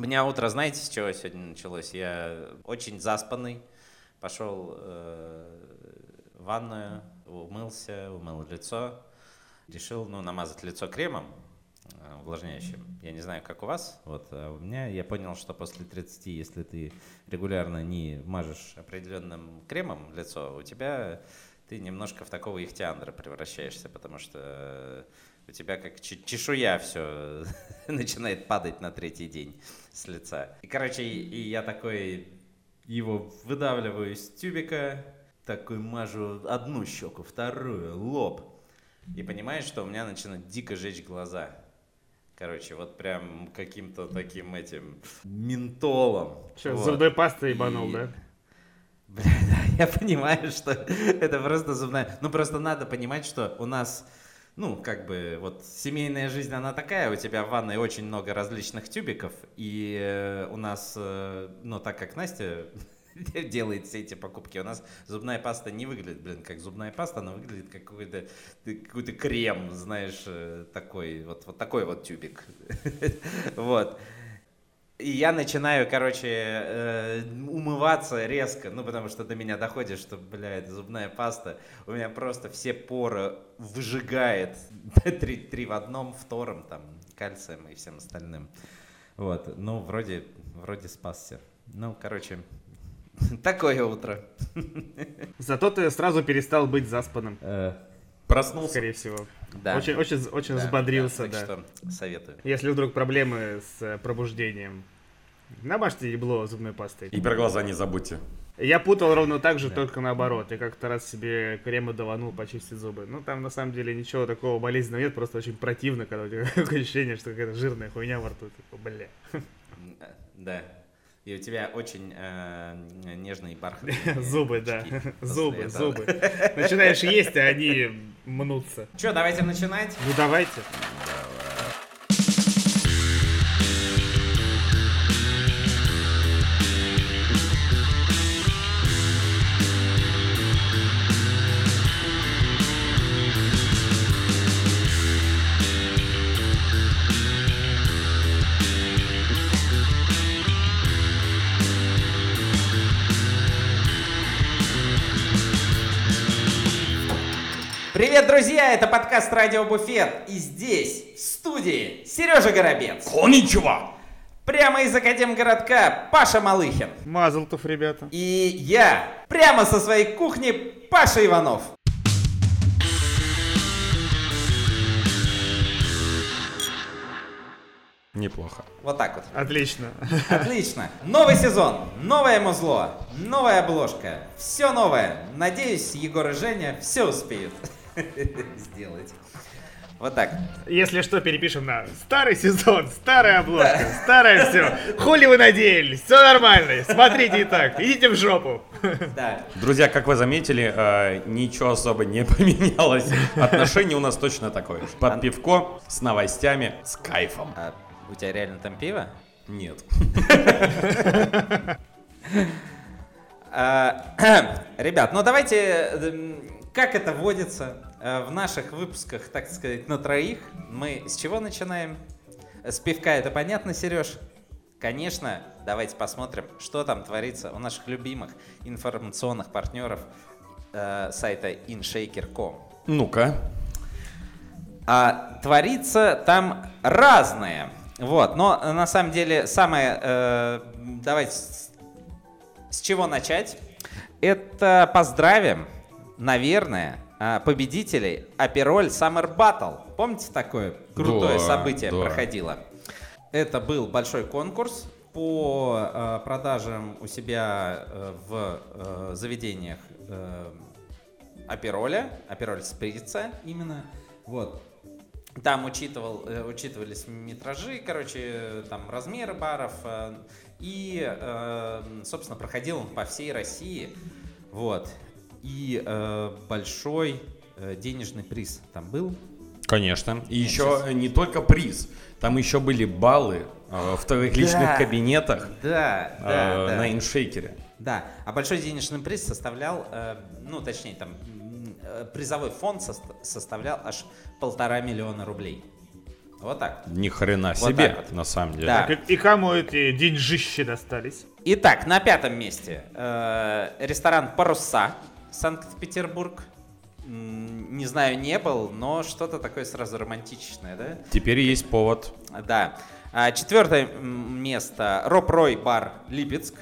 У меня утро, знаете, с чего сегодня началось? Я очень заспанный, пошел э, в ванную, умылся, умыл лицо, решил, ну, намазать лицо кремом э, увлажняющим. Я не знаю, как у вас, вот, а у меня я понял, что после 30, если ты регулярно не мажешь определенным кремом лицо, у тебя ты немножко в такого ихтиандра превращаешься, потому что у тебя как чешуя все начинает падать на третий день с лица. И, короче, и я такой его выдавливаю из тюбика, такой мажу одну щеку, вторую, лоб. И понимаешь, что у меня начинают дико жечь глаза. Короче, вот прям каким-то таким этим ментолом. Что, вот. зубной пастой ебанул, И- да? Бля, да, я понимаю, что это просто зубная... Ну, просто надо понимать, что у нас, ну, как бы, вот семейная жизнь, она такая, у тебя в ванной очень много различных тюбиков, и э, у нас, э, ну, так как Настя делает все эти покупки, у нас зубная паста не выглядит, блин, как зубная паста, она выглядит как какой-то какой крем, знаешь, э, такой, вот, вот такой вот тюбик. Вот. И я начинаю, короче, э, умываться резко, ну, потому что до меня доходит, что, бля, это зубная паста. У меня просто все поры выжигает три, три в одном, втором, там, кальцием и всем остальным. Вот, ну, вроде, вроде спасся. Ну, короче, такое утро. Зато ты сразу перестал быть заспанным, Э, Проснулся. скорее всего. Да. Очень, очень, очень Да, взбодрился, так да. что советую. Если вдруг проблемы с э, пробуждением, намажьте ебло зубной пастой. И про глаза не забудьте. Я путал ровно так же, только наоборот. Я как-то раз себе крема даванул почистить зубы. Ну, там на самом деле ничего такого болезненного нет, просто очень противно, когда у тебя такое ощущение, что какая-то жирная хуйня во рту. Типа, бля. Да. И у тебя очень э, нежные бархатные Зубы, да. Зубы, этого. зубы. Начинаешь есть, а они мнутся. Че, давайте начинать? Ну, давайте. Привет, друзья! Это подкаст Радио Буфет. И здесь, в студии, Сережа Горобец. Коничева! Прямо из Академгородка Паша Малыхин. Мазалтов, ребята. И я, прямо со своей кухни, Паша Иванов. Неплохо. Вот так вот. Отлично. Отлично. Новый сезон, новое музло, новая обложка. Все новое. Надеюсь, Егор и Женя все успеют сделать. Вот так. Если что, перепишем на старый сезон, старая обложка, старое все. Хули вы надеялись? Все нормально. Смотрите и так. Идите в жопу. Да. Друзья, как вы заметили, э, ничего особо не поменялось. Отношение у нас точно такое. Под пивко, с новостями, с кайфом. А у тебя реально там пиво? Нет. А, Ребят, ну давайте, как это водится э, в наших выпусках, так сказать, на троих, мы с чего начинаем? С пивка это понятно, Сереж? Конечно, давайте посмотрим, что там творится у наших любимых информационных партнеров э, сайта inshaker.com. Ну-ка. А творится там разное. Вот, но э, на самом деле самое, э, давайте с, с чего начать? Это поздравим, наверное, а, победителей Апероль Summer Battle. Помните такое крутое Да, событие да. проходило? Это был большой конкурс по э, продажам у себя э, в э, заведениях Апероля, Апероль Сприца именно. Вот. Там учитывал, э, учитывались метражи, короче, там размеры баров. И, собственно, проходил он по всей России. Вот. И э, большой э, денежный приз там был. Конечно. И еще не только приз. Там еще были баллы э, в твоих личных Да. кабинетах Да, э, да, да. на иншейкере. Да, а большой денежный приз составлял, э, ну, точнее, там, э, призовой фонд сос- составлял аж полтора миллиона рублей. Вот так. Ни хрена Вот себе, так вот. на самом деле. Да. И, и кому эти деньжищи достались? Итак, на пятом месте э, ресторан «Паруса», Санкт-Петербург. Не знаю, не был, но что-то такое сразу романтичное, да? Теперь есть повод. Да. А, Четвертое место Роб Рой бар Липецк.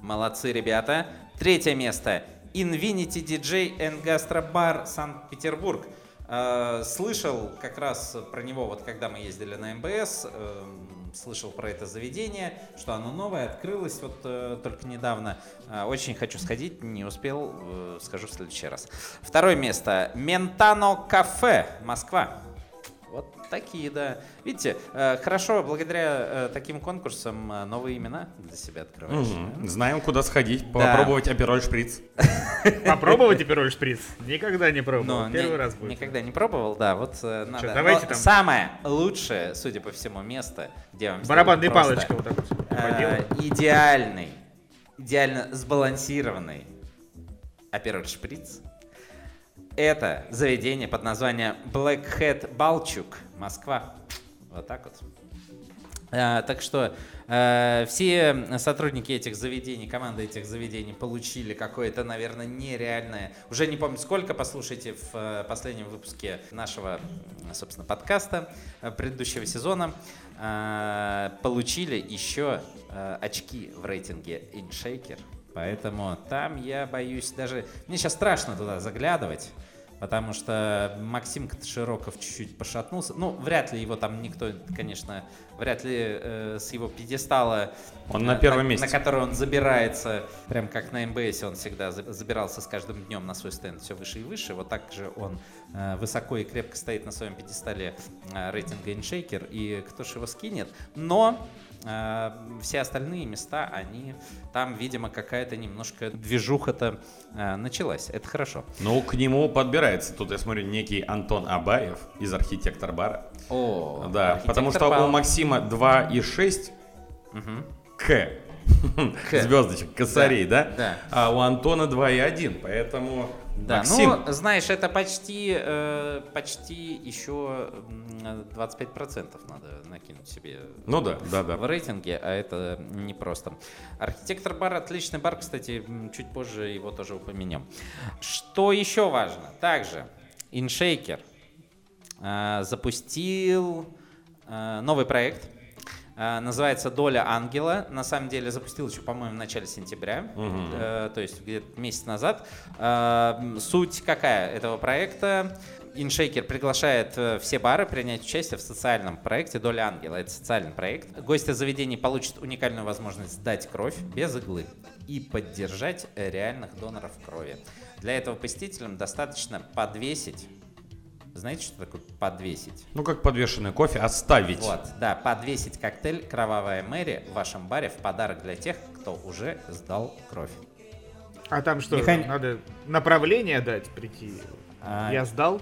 Молодцы, ребята. Третье место Infinity DJ and Gastro Bar Санкт-Петербург. Э, Слышал как раз про него, вот когда мы ездили на МБС, эм, слышал про это заведение, что оно новое, открылось вот э, только недавно. Э, Очень хочу сходить, не успел, э, скажу в следующий раз. Второе место Ментано Кафе, Москва. Такие, да. Видите, э, хорошо, благодаря э, таким конкурсам э, новые имена для себя открываешь. Мгм. Знаем, куда сходить, Да. попробовать апероль шприц. Попробовать теперь шприц? Никогда не пробовал. Но Первый ни- раз будет. никогда не пробовал, да, вот э, надо. давайте там- Самое лучшее, судя по всему, место, где вам Барабанная палочка вот так вот. идеальный, идеально сбалансированный апероль шприц. Это заведение под названием Black Hat Балчук, Москва. Вот так вот. А, так что э, все сотрудники этих заведений, команда этих заведений получили какое-то, наверное, нереальное, уже не помню сколько, послушайте в э, последнем выпуске нашего, собственно, подкаста э, предыдущего сезона, э, получили еще э, очки в рейтинге InShaker. Поэтому там я боюсь даже... Мне сейчас страшно туда заглядывать. Потому что Максим Широков чуть-чуть пошатнулся. Ну, вряд ли его там никто, конечно, вряд ли э, с его пьедестала, Он на э, первом месте. на который он забирается, прям как на МБС он всегда за- забирался с каждым днем на свой стенд все выше и выше. Вот так же он э, высоко и крепко стоит на своем пьедестале э, рейтинга InShaker, и кто ж его скинет. Но все остальные места, они там, видимо, какая-то немножко движуха-то э, началась. Это хорошо. Ну, к нему подбирается. Тут я смотрю некий Антон Абаев из архитектор бара. О, Да, потому что архитектор у Максима 2,6 Мгм. К. К. Звездочек, косарей, да? да. А у Антона 2,1, поэтому Да, Максим, ну, знаешь, это почти, э, почти еще м, 25% надо накинуть себе ну да, да, да. в рейтинге, а это непросто. Архитектор бар отличный бар, кстати, чуть позже его тоже упомянем. Что еще важно? Также InShaker э, запустил э, новый проект. Э, Называется «Доля ангела». На самом деле запустил еще, по-моему, в начале сентября, э, то есть где-то месяц назад. Э, Суть какая этого проекта? InShaker приглашает э, все бары принять участие в социальном проекте «Доля ангела». Это социальный проект. Гости заведений получат уникальную возможность сдать кровь без иглы и поддержать реальных доноров крови. Для этого посетителям достаточно подвесить знаете, что такое подвесить? Ну, как подвешенный кофе, оставить. Вот, да, подвесить коктейль «Кровавая Мэри» в вашем баре в подарок для тех, кто уже сдал кровь. А там что, Механи- надо направление дать, прийти? А, Я сдал?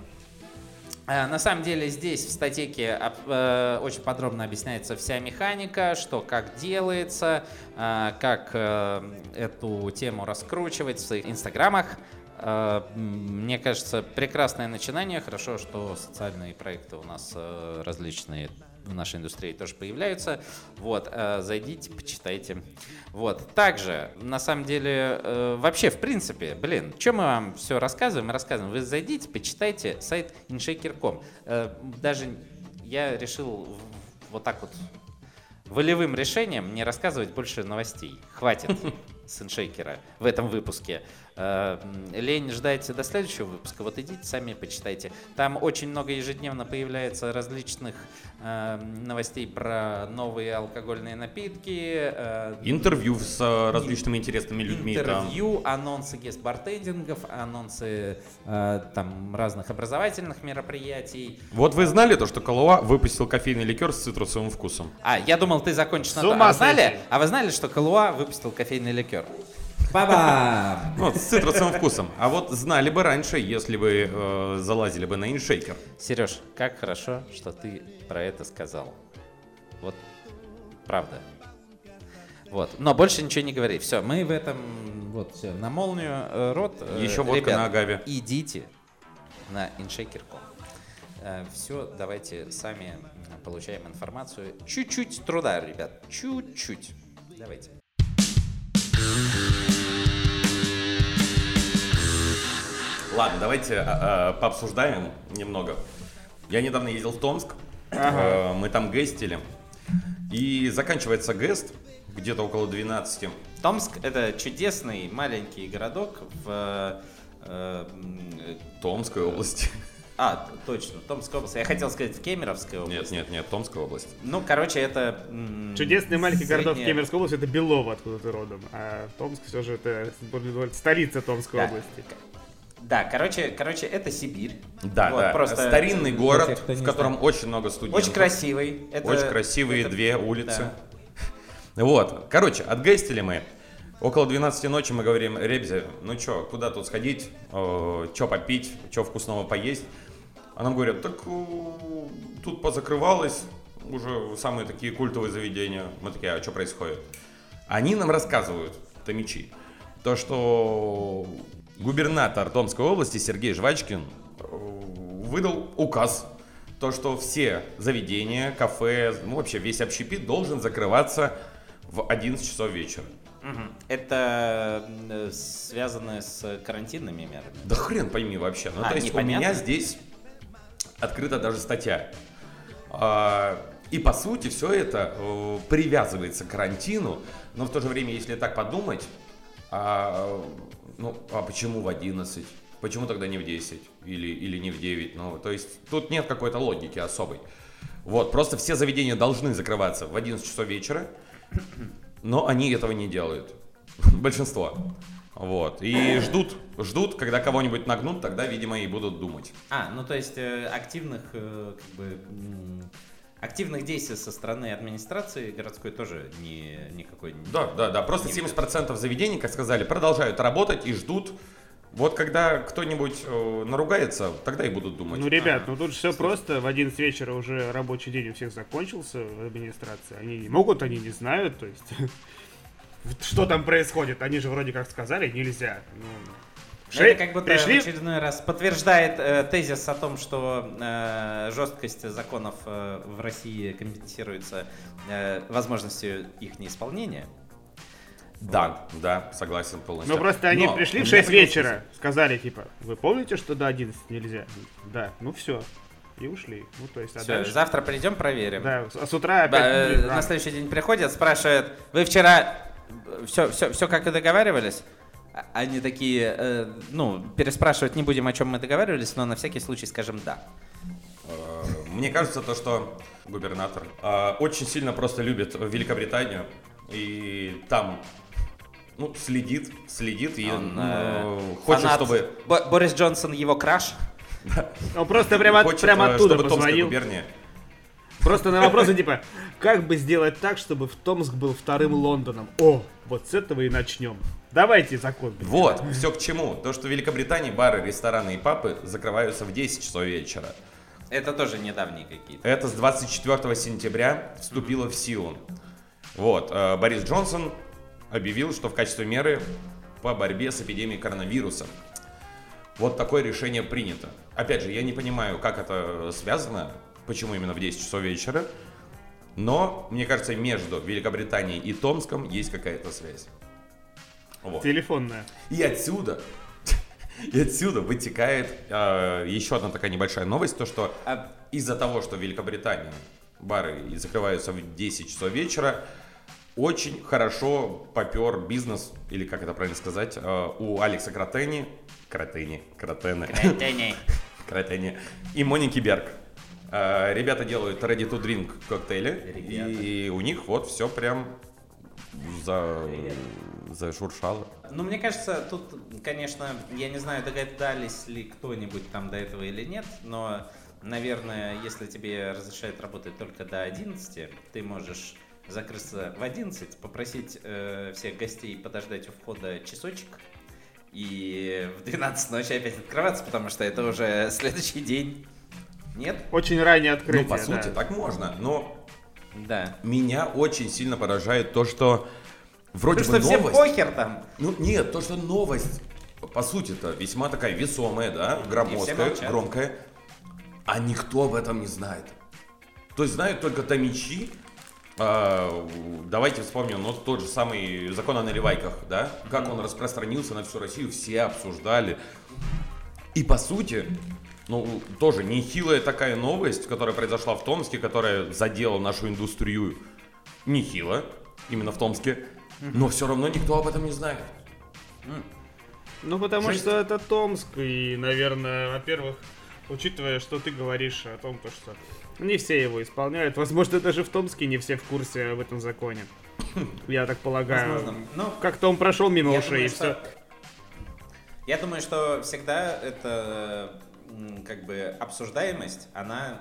Э, На самом деле здесь в статейке э, очень подробно объясняется вся механика, что как делается, э, как э, эту тему раскручивать в своих инстаграмах. М, Мне кажется, прекрасное начинание. Хорошо, что социальные проекты у нас э, различные в нашей индустрии тоже появляются. Вот, э, зайдите, почитайте. Вот. Также, на самом деле, э, вообще, в принципе, блин, что мы вам все рассказываем и рассказываем? Вы зайдите, почитайте сайт inshaker.com. Даже я решил вот так вот волевым решением не рассказывать больше новостей. Хватит с иншейкера в этом выпуске. Э, Лень ждать до следующего выпуска. Вот идите сами почитайте. Там очень много ежедневно появляется различных э, новостей про новые алкогольные напитки. э, Интервью с э, различными интересными людьми. там. Интервью, анонсы гест-бартендингов, анонсы э, там разных образовательных мероприятий. Вот вы знали то, что Калуа выпустил кофейный ликер с цитрусовым вкусом? А, я думал, ты закончишь на С то. А вы знали, а вы знали, что Калуа выпустил кофейный ликер? Баба! Ну, Вот, с цитрусовым вкусом. А вот знали бы раньше, если бы э, залазили бы на иншейкер. Сереж, как хорошо, что ты про это сказал. Вот, правда. Вот, но больше ничего не говори. Все, мы в этом, вот, все, на молнию э, рот. Э, Еще водка ребят, на агаве. Идите на inshaker.com. Все, давайте сами получаем информацию. Чуть-чуть труда, ребят, чуть-чуть. Давайте. Ладно, давайте а, а, пообсуждаем немного. Я недавно ездил в Томск, э, мы там гестили, и заканчивается гест где-то около 12. Томск — это чудесный маленький городок в... э, м, Томской области. а, точно, Томская область. Я хотел сказать в Кемеровской Нет, области. нет, нет, Томская область. Ну, короче, это... м, Чудесный маленький городок в средняя- Кемеровской области это Белово, откуда ты родом. А Томск все же это столица Томской Да. области. Да, короче, короче, это Сибирь. Да, Вот, да. просто Старинный город, тех, в котором знает. очень много студентов. Очень красивый. Это- Очень красивые это- две улицы. да. Вот. Короче, отгестили мы. Около 12 ночи мы говорим, Ребзи, ну чё, куда тут сходить, э, чё попить, чё вкусного поесть. А нам говорят, так э, тут позакрывалось уже самые такие культовые заведения. Мы такие, а что происходит? Они нам рассказывают, томичи, то, что губернатор Томской области Сергей Жвачкин э, выдал указ, то, что все заведения, кафе, ну вообще весь общепит должен закрываться в 11 часов вечера. Это э, связано с карантинными мерами. Да хрен пойми вообще. Ну, А, то есть у непонятно? меня здесь открыта даже статья. А, И по сути все это э, привязывается к карантину, но в то же время, если так подумать, а, ну, а почему в 11? Почему тогда не в 10 или, или не в 9? Ну, то есть тут нет какой-то логики особой. Вот, просто все заведения должны закрываться в 11 часов вечера, но они этого не делают. Большинство. Вот. И ждут, ждут, когда кого-нибудь нагнут, тогда, видимо, и будут думать. А, ну то есть э, активных, э, как бы, активных действий со стороны администрации городской тоже не, никакой не- Да, да, да. Просто Не 70% заведений, как сказали, продолжают работать и ждут. Вот когда кто-нибудь э, наругается, тогда и будут думать. Ну, ребят, ну тут все просто. В 11 вечера уже рабочий день у всех закончился в администрации. Они не могут, они не знают, то есть... Что там происходит? Они же вроде как сказали, нельзя. Ну, Шесть- Это как будто пришли, в очередной раз подтверждает э, тезис о том, что э, жесткость законов э, в России компенсируется э, возможностью их неисполнения. Да, да, согласен полностью. Ну просто они Но пришли в меня 6 появился- вечера, сказали типа, вы помните, что до 11 нельзя? Да, ну все. И ушли. Ну то есть, а Всё, дальше... завтра придем, проверим. Да, а с утра опять... э, блин, на следующий день приходят, спрашивают, вы вчера все, все, все как и договаривались? А- Они такие, э, ну, переспрашивать не будем, о чем мы договаривались, но на всякий случай скажем да. Э, Мне кажется, то, что губернатор э, очень сильно просто любит Великобританию и там ну, следит, следит и Он, ну, э, хочет, фанат. чтобы Бо- Борис Джонсон его краш. Он просто прямо, хочет, прямо э, оттуда чтобы Томская позвонил. губерния Просто на вопросы типа, как бы сделать так, чтобы в Томск был вторым Лондоном? О, вот с этого и начнем. Давайте закон. блин. Вот, все к чему. То, что в Великобритании бары, рестораны и пабы закрываются в 10 часов вечера. Это тоже недавние какие-то. Это с 24 сентября вступило в силу. Вот, э, Борис Джонсон объявил, что в качестве меры по борьбе с эпидемией коронавируса. Вот такое решение принято. Опять же, я не понимаю, как это связано, почему именно в 10 часов вечера, но, мне кажется, между Великобританией и Томском есть какая-то связь. Вот. Телефонная. И отсюда, и отсюда вытекает э, еще одна такая небольшая новость, то что А- из-за того, что в Великобритании бары закрываются в 10 часов вечера, очень хорошо попер бизнес, или как это правильно сказать, э, у Алекса Кротени, Кротени, Кротены, Кротени и Моники Берг. Э, Ребята делают ready to drink коктейли, и у них вот все прям за, зашуршало. Ну, мне кажется, тут, конечно, я не знаю, догадались ли кто-нибудь там до этого или нет, но, наверное, если тебе разрешают работать только до 11, ты можешь закрыться в 11, попросить э, всех гостей подождать у входа часочек и в 12 ночи опять открываться, потому что это уже следующий день. Нет? Очень раннее открытие. Ну, по сути, да. так можно, но Да. меня очень сильно поражает то, что вроде Потому бы что всем новость... похер там. Ну, нет, то, что новость, по сути-то, весьма такая весомая, да, громоздкая, громкая. А никто об этом не знает. То есть знают только томичи. А, давайте вспомним, ну, тот же самый закон о наливайках, да? Как он распространился на всю Россию, все обсуждали. И по сути, ну, тоже нехилая такая новость, которая произошла в Томске, которая задела нашу индустрию. Нехило, именно в Томске. Но все равно никто об этом не знает. Ну, потому Жесть. что это Томск, и, наверное, во-первых, учитывая, что ты говоришь о том, то, что не все его исполняют, возможно, даже в Томске не все в курсе об этом законе. Я так полагаю. Возможно. Ну, Как-то он прошел мимо Я ушей, думаю, и что- все. Я думаю, что всегда это как бы обсуждаемость, она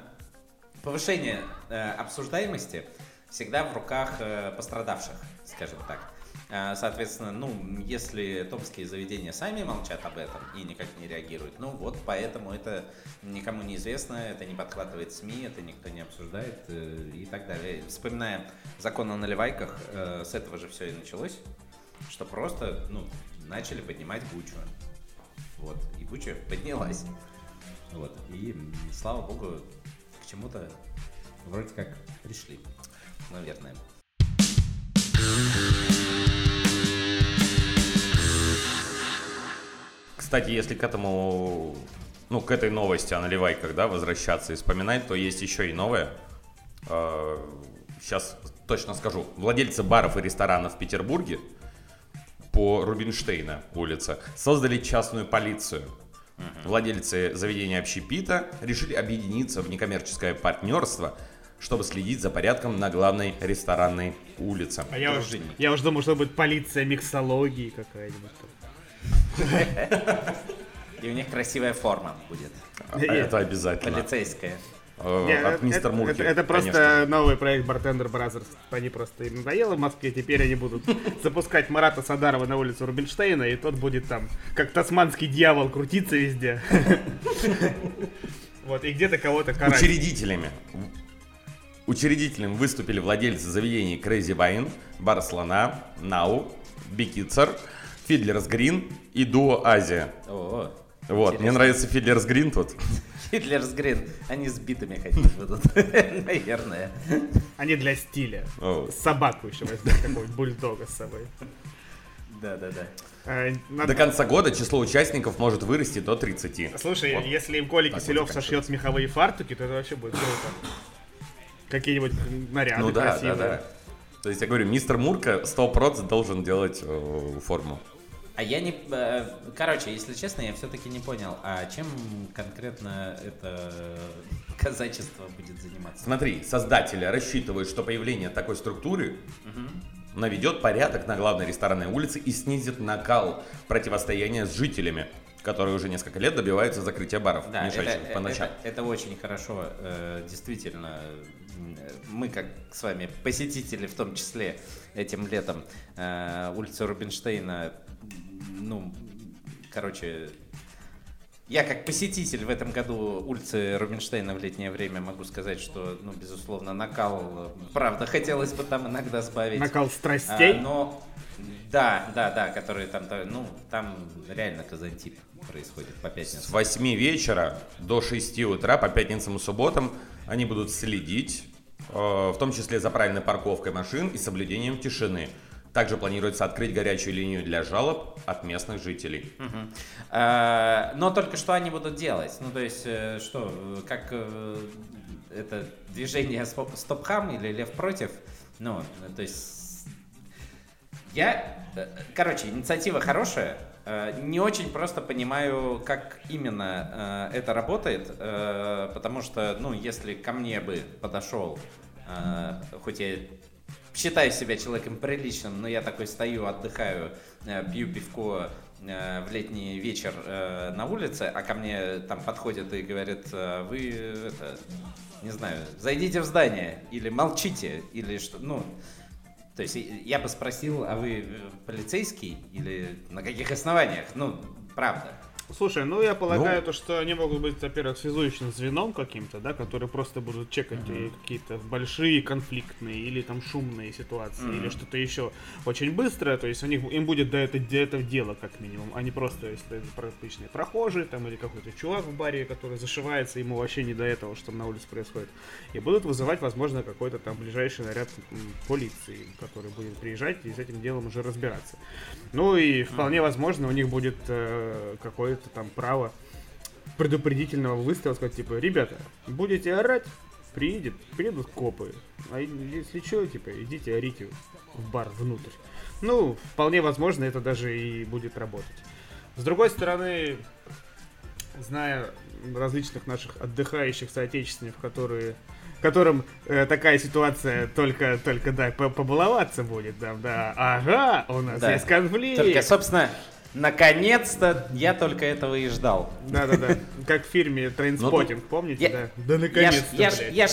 повышение э, обсуждаемости всегда в руках э, пострадавших, скажем так. А, Соответственно, ну, если томские заведения сами молчат об этом и никак не реагируют, ну вот поэтому это никому не известно, это не подхватывает СМИ, это никто не обсуждает э, и так далее. Вспоминая закон о наливайках, э, с этого же все и началось, что просто, ну, начали поднимать Бучу. Вот, и Буча поднялась. Вот, и слава богу, к чему-то вроде как пришли, наверное. Кстати, если к этому, ну, к этой новости о наливайках, да, возвращаться и вспоминать, то есть еще и новое. Сейчас точно скажу. Владельцы баров и ресторанов в Петербурге по Рубинштейна улица создали частную полицию. Владельцы заведения общепита решили объединиться в некоммерческое партнерство, чтобы следить за порядком на главной ресторанной улице. А я уж, Дружинники. я уж думал, что будет полиция миксологии какая-нибудь. И у них красивая форма будет, А Это обязательно. полицейская. Э, От это- мистер Мурки. это- это просто конечно. новый проект Bartender Brothers. Они просто им надоело в Москве, теперь они будут запускать Марата Садарова на улицу Рубинштейна, и тот будет там, как тасманский дьявол, крутиться везде. Вот, и где-то кого-то карать. Учредителями. Учредителем выступили владельцы заведений Crazy Wine, Бар Слона, Нау, Бекицер, Fiddler's Green и Duo Asia. О, Вот, мне интересно. нравится Fiddler's Green тут. Hitler's Green, они с битами ходить будут, наверное. Они для стиля. Собаку еще возьмут, какого-нибудь бульдога с собой. Да-да-да. А, надо- До конца года число участников может вырасти до 30. Слушай, Вот. если им Коля Киселев вот сошьет меховые фартуки, то это вообще будет круто. Какие-нибудь наряды Ну да, красивые. да, да. То есть я говорю, мистер Мурка 100% должен делать э, форму. А я не... э, Короче, если честно, я все-таки не понял, а чем конкретно это казачество будет заниматься? Смотри, создатели рассчитывают, что появление такой структуры наведет порядок на главной ресторанной улице и снизит накал противостояния с жителями, которые уже несколько лет добиваются закрытия баров, Да, это, мешающих по ночам. это- это очень хорошо. э, Действительно, мы, как с вами посетители, в том числе этим летом, э, улицы Рубинштейна, ну, короче, я как посетитель в этом году улицы Рубинштейна в летнее время могу сказать, что, ну, безусловно, накал, правда, хотелось бы там иногда сбавить. Накал страстей. А, но да, да, да, которые там, ну, там реально казантип происходит по С пятницам. 8 вечера до 6 утра по пятницам и субботам они будут следить, э, в том числе за правильной парковкой машин и соблюдением тишины. Также планируется открыть горячую линию для жалоб от местных жителей. А, Но только что они будут делать? Ну, то есть, э, что, э, как э, это движение стоп- стоп-хам или лев против? Ну, э, то есть, я, э, короче, инициатива хорошая, э, не очень просто понимаю, как именно э, это работает, э, потому что, ну, если ко мне бы подошел, э, хоть я считаю себя человеком приличным, но я такой стою, отдыхаю, э, пью пивко э, в летний вечер э, на улице, а ко мне там подходят и говорят, вы это, не знаю, зайдите в здание или молчите, или что, ну, то есть я бы спросил, а вы полицейский или на каких основаниях? Ну, правда. Слушай, ну я полагаю, то, что они могут быть, во-первых, связующим звеном каким-то, да, которые просто будут чекать э, какие-то большие конфликтные или там шумные ситуации, или что-то еще очень быстро, то есть у них им будет до этого, до этого дела, как минимум, а не просто, если это обычные прохожие, там, или какой-то чувак в баре, который зашивается, ему вообще не до этого, что на улице происходит. И будут вызывать, возможно, какой-то там ближайший наряд полиции, который будет приезжать и с этим делом уже разбираться. Ну и вполне возможно, у них будет э, какое-то там право предупредительного выстрела, сказать, типа, ребята, будете орать, приедет, приедут копы. А если что, типа, идите орите в бар внутрь. Ну, вполне возможно, это даже и будет работать. С другой стороны, зная различных наших отдыхающих соотечественников, которые которым э, такая ситуация только, только, да, по- побаловаться будет, да, да, ага, у нас Да. есть конфликт. Только, собственно, наконец-то я только этого и ждал. Да-да-да, как в фильме Trainspotting, помните, Я- да? Да наконец-то, я ж, блядь. я ж,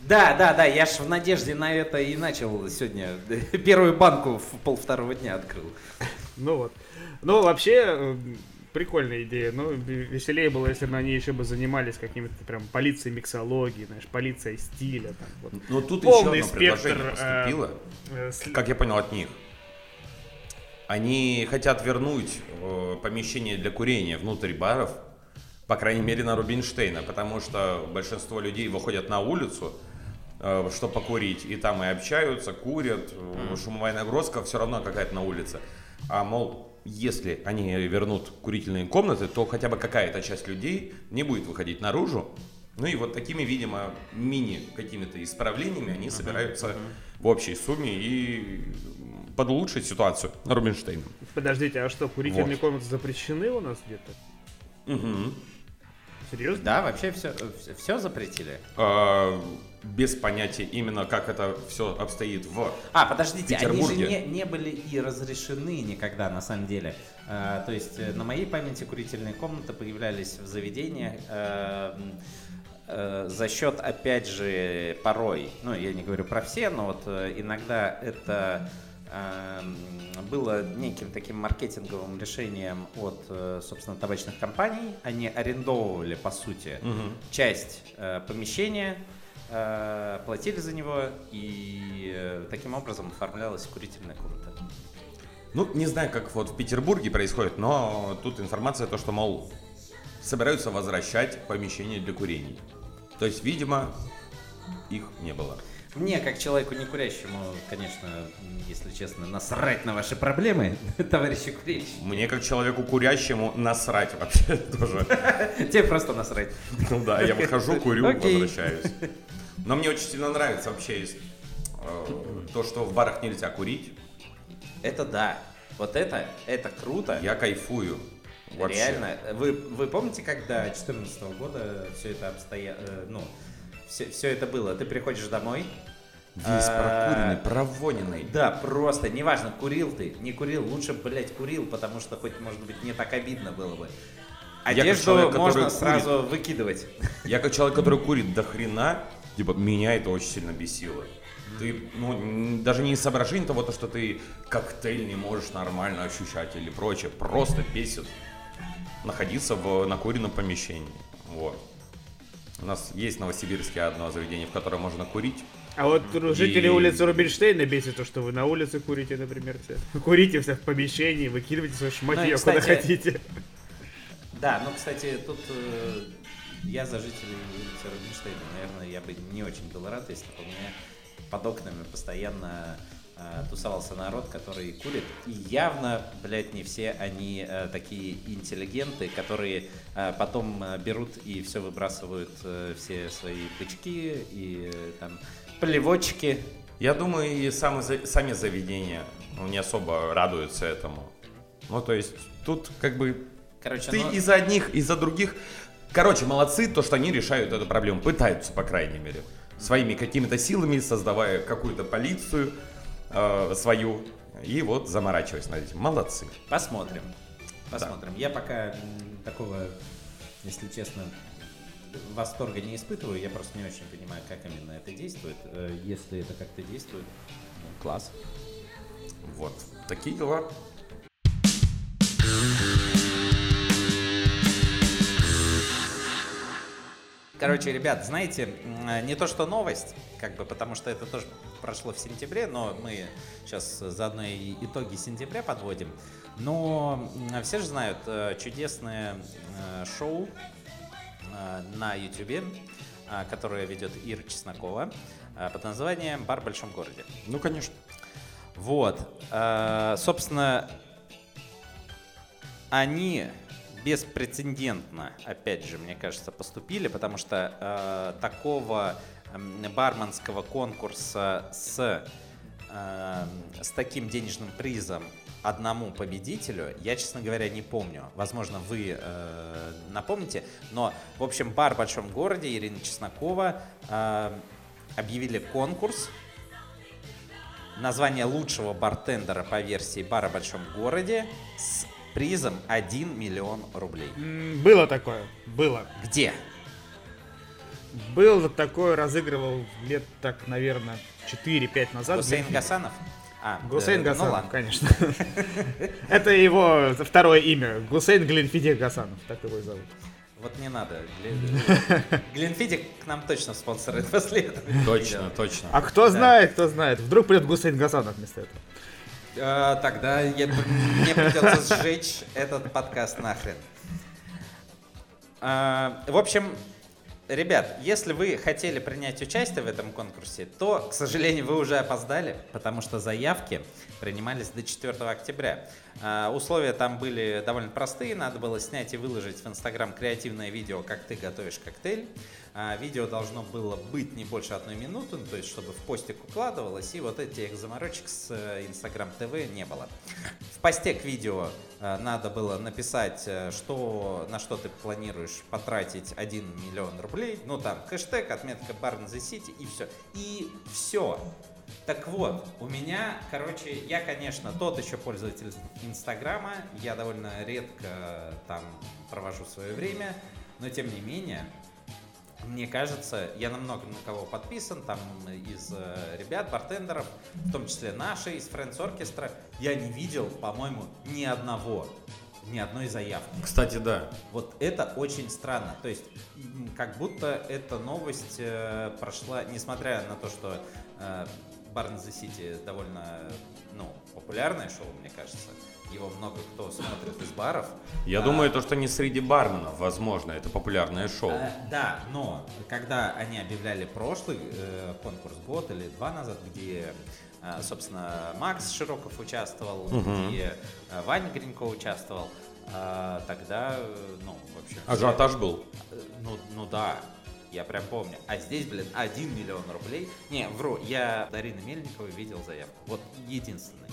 да, да, да, я ж в надежде на это и начал сегодня. Первую банку в пол второго дня открыл. Ну вот. Ну, вообще, э, прикольная идея. Ну, ве- веселее было, если бы они еще бы занимались какими-то прям полицией миксологии, знаешь, полицией стиля. Там, вот. Но тут Полный еще одно предложение спектр, э, поступило, Э, с- как я понял от них. Они хотят вернуть э, помещение для курения внутрь баров, по крайней мере на Рубинштейна, потому что большинство людей выходят на улицу, э, чтобы покурить, и там и общаются, курят, э, шумовая нагрузка все равно какая-то на улице. А мол, если они вернут курительные комнаты, то хотя бы какая-то часть людей не будет выходить наружу. Ну и вот такими, видимо, мини какими-то исправлениями они собираются в общей сумме и улучшить ситуацию на Рубинштейна. Подождите, а что, курительные Вот. комнаты запрещены у нас где-то? Мгм. Серьезно? Да, вообще все, все запретили. А, без понятия именно, как это все обстоит в... А, подождите, они же Петербурге. не, не были и разрешены никогда, на самом деле. А, то есть э, на моей памяти курительные комнаты появлялись в заведениях э, э, за счет, опять же, порой, ну, я не говорю про все, но вот э, иногда это э, было неким таким маркетинговым решением от, э, собственно, табачных компаний. Они арендовывали, по сути, часть э, помещения, э, платили за него, и таким образом оформлялась курительная комната. Ну, не знаю, как вот в Петербурге происходит, но тут информация то, что, мол, собираются возвращать помещение для курений. То есть, видимо, их не было. Мне, как человеку не курящему, конечно, если честно, насрать на ваши проблемы, товарищи курильщики. Мне, как человеку курящему, насрать вообще тоже. Тебе просто насрать. Ну да, я выхожу, курю, возвращаюсь. Но мне очень сильно нравится вообще э, то, что в барах нельзя курить. Это да. Вот это, это круто. Я кайфую. Вообще. Реально. Вы, вы помните, когда 2014 года все это обстоя... э, ну, все, все это было? Ты приходишь домой, Весь А, прокуренный, провоненный. Да, просто, неважно, курил ты, не курил, лучше, блядь, курил, потому что хоть, может быть, не так обидно было бы. Одежду человек, можно курит. сразу выкидывать. Я как человек, который курит до хрена, типа, меня это очень сильно бесило. Ты, ну, даже не из соображений того, то, что ты коктейль не можешь нормально ощущать или прочее. Просто бесит находиться в накуренном помещении. Вот. У нас есть в Новосибирске одно заведение, в котором можно курить. А вот жители И- улицы Рубинштейна бесит то, что вы на улице курите, например, все. Курите все в помещении, выкидывайте Ну и, шматье куда кстати, хотите. Да, ну, кстати, тут э, я за жителей улицы Рубинштейна, наверное, я бы не очень был рад, если бы у меня под окнами постоянно э, тусовался народ, который курит. И явно, блядь, не все они э, такие интеллигенты, которые э, потом э, берут и все выбрасывают, э, все свои бычки и э, там плевочки. Я думаю, и сами, за- сами заведения ну, не особо радуются этому. Ну, то есть, тут как бы Короче, Ты ну, и за одних, и за других. Короче, молодцы, то, что они решают эту проблему. Пытаются, по крайней мере. Своими какими-то силами, создавая какую-то полицию э, свою. И вот заморачиваясь над этим. Молодцы. Посмотрим. Посмотрим. Я пока такого, если честно, восторга не испытываю. Я просто не очень понимаю, как именно это действует. Э, Если это как-то действует, ну, класс. Вот. Такие дела. Короче, ребят, знаете, не то что новость, как бы, потому что это тоже прошло в сентябре, но мы сейчас заодно и итоги сентября подводим. Но все же знают э, чудесное э, шоу э, на YouTube, которое ведет Ира Чеснокова под названием «Бар в большом городе». Ну, конечно. Вот. Собственно, они беспрецедентно, опять же, мне кажется, поступили, потому что э, такого барменского конкурса с, э, с таким денежным призом одному победителю, я, честно говоря, не помню. Возможно, вы э, напомните. Но, в общем, бар в большом городе Ирина Чеснокова э, объявили конкурс. Название лучшего бартендера по версии бара в большом городе с призом 1 миллион рублей. Было такое, было. Где? Был такое, разыгрывал лет так, наверное, 4-5 назад. Гусейн Гасанов? А, Гусейн да, Гасанов, ну, конечно. Это его второе имя. Гусейн Глинфидик Гасанов, так его и зовут. Вот не надо. Глинфидик к нам точно спонсорует после этого. Точно, точно. А кто знает, кто знает. Вдруг придет Гусейн Гасанов вместо этого. А, тогда я, мне придется сжечь этот подкаст нахрен. А, в общем, ребят, если вы хотели принять участие в этом конкурсе, то, к сожалению, вы уже опоздали, потому что заявки принимались до 4 октября. А, условия там были довольно простые. Надо было снять и выложить в Инстаграм креативное видео, как ты готовишь коктейль. А, видео должно было быть не больше одной минуты, ну, то есть чтобы в постик укладывалось, и вот этих заморочек с э, ТВ не было. В посте к видео э, надо было написать, э, что, на что ты планируешь потратить 1 миллион рублей, ну там хэштег, отметка Barn the City и все. И все. Так вот, у меня, короче, я, конечно, тот еще пользователь Инстаграма, я довольно редко там провожу свое время, но тем не менее, мне кажется, я на много на кого подписан, там из э, ребят, бартендеров, в том числе наши, из Friends Orchestra, я не видел, по-моему, ни одного, ни одной заявки. Кстати, да. Вот это очень странно. То есть, как будто эта новость э, прошла, несмотря на то, что э, Barn the City довольно ну, популярное шоу, мне кажется, его много кто смотрит из баров. Я а, думаю, то, что не среди барменов, возможно, это популярное шоу. А, да, но когда они объявляли прошлый э, конкурс год или два назад, где, э, собственно, Макс Широков участвовал, угу. где э, Ваня Гринько участвовал, э, тогда, ну, вообще... Ажиотаж все... был? Ну, ну да, я прям помню. А здесь, блин, 1 миллион рублей. Не, вру, я Дарины Мельниковой видел заявку. Вот единственный.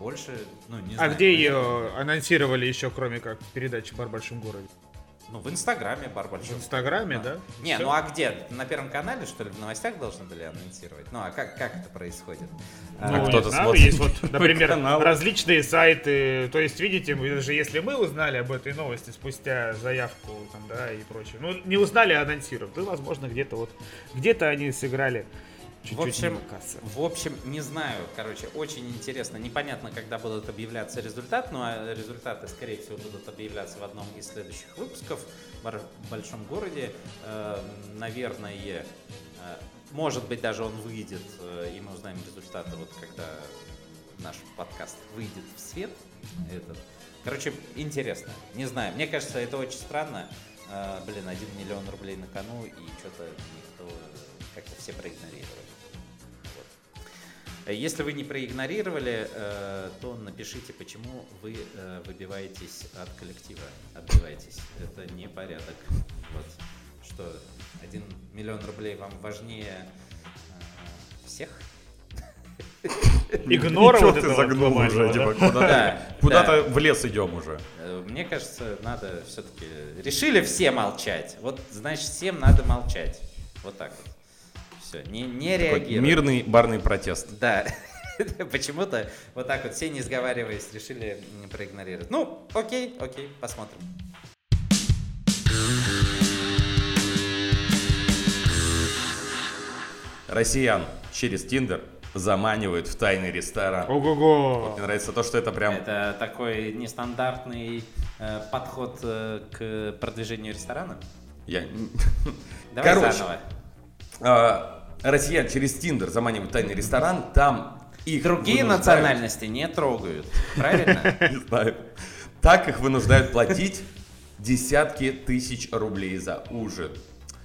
Больше, ну, не а знаю. А где ее анонсировали еще, кроме как передачи «Бар в большом городе»? Ну, в Инстаграме бар большой. В Инстаграме, да? да? Не, Все? ну а где? На Первом канале, что ли, в новостях должны были анонсировать? Ну, а как, как это происходит? Ну, а кто-то смотрит. Есть вот, например, различные сайты. То есть, видите, даже если мы узнали об этой новости спустя заявку там, да, и прочее. Ну, не узнали, а анонсируют. То, возможно, где-то вот, где-то они сыграли Чуть-чуть в общем, в общем, не знаю, короче, очень интересно. Непонятно, когда будут объявляться результаты, но а результаты, скорее всего, будут объявляться в одном из следующих выпусков в большом городе. Э, наверное, э, может быть, даже он выйдет, э, и мы узнаем результаты, вот когда наш подкаст выйдет в свет. Этот. Короче, интересно. Не знаю. Мне кажется, это очень странно. Блин, один миллион рублей на кону, и что-то никто как-то все проигнорировали. Если вы не проигнорировали, э, то напишите, почему вы э, выбиваетесь от коллектива, отбиваетесь. Это не порядок. Вот. Что, один миллион рублей вам важнее э, всех? Игнор вот ты загнул уже, типа, куда-то, куда-то в лес идем уже. Мне кажется, надо все-таки... Решили все молчать. Вот, значит, всем надо молчать. Вот так вот все, не, не реагируют. Мирный барный протест. Да. Почему-то вот так вот все, не сговариваясь, решили проигнорировать. Ну, окей, окей, посмотрим. Россиян через Тиндер заманивают в тайный ресторан. Ого-го! Вот мне нравится то, что это прям... Это такой нестандартный э, подход э, к продвижению ресторана. Я... Давай Короче, заново. а, россиян через Тиндер заманивают в тайный ресторан, там их Другие вынуждают- национальности не трогают. Правильно? Не знаю. Так их вынуждают платить десятки тысяч рублей за ужин.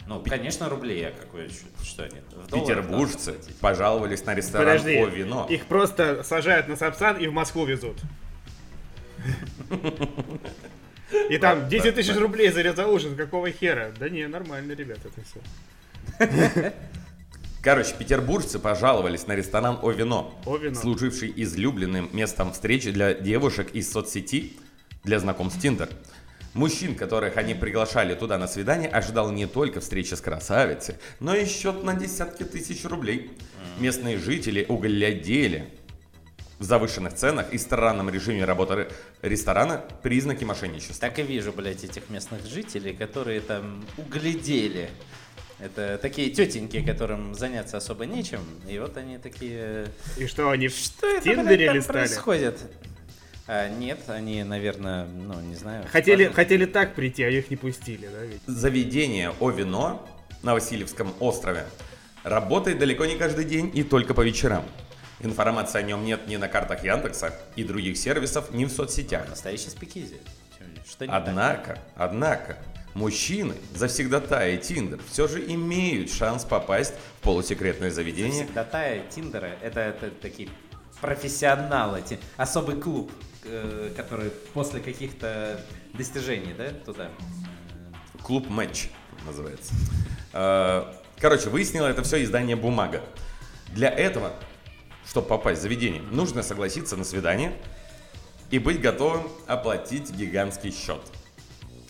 Ну, конечно, рублей, а какой еще? Что долларах Петербуржцы пожаловались на ресторан Подожди, «О вино». их просто сажают на Сапсан и в Москву везут. И там 10 тысяч рублей за за ужин, какого хера? Да не, нормально, ребят, это все. Короче, петербуржцы пожаловались на ресторан «О вино», «О вино». служивший излюбленным местом встречи для девушек из соцсети для знакомств Тиндер. Мужчин, которых они приглашали туда на свидание, ожидал не только встреча с красавицей, но и счет на десятки тысяч рублей. Местные жители углядели в завышенных ценах и странном режиме работы ре- ресторана признаки мошенничества. Так и вижу, блядь, этих местных жителей, которые там углядели. Это такие тетеньки, которым заняться особо нечем. И вот они такие... И что, они в Что это, Тиндере блядь, листали? происходит? А, нет, они, наверное, ну, не знаю. Хотели, возможно- хотели так прийти, а их не пустили, да, ведь? Заведение «О вино» на Васильевском острове работает далеко не каждый день и только по вечерам. Информации о нем нет ни на картах Яндекса и других сервисов, ни в соцсетях. Настоящий спикизи. Что не так? Однако, однако, мужчины, завсегдатаи Тиндер, все же имеют шанс попасть в полусекретное заведение. Всегда тая Тиндера, это, это такие профессионалы, особый клуб, э, который после каких-то достижений, да, туда. Клуб Матч называется. Э, Короче, выяснило это все издание «Бумага». Для этого, чтобы попасть в заведение, нужно согласиться на свидание и быть готовым оплатить гигантский счет.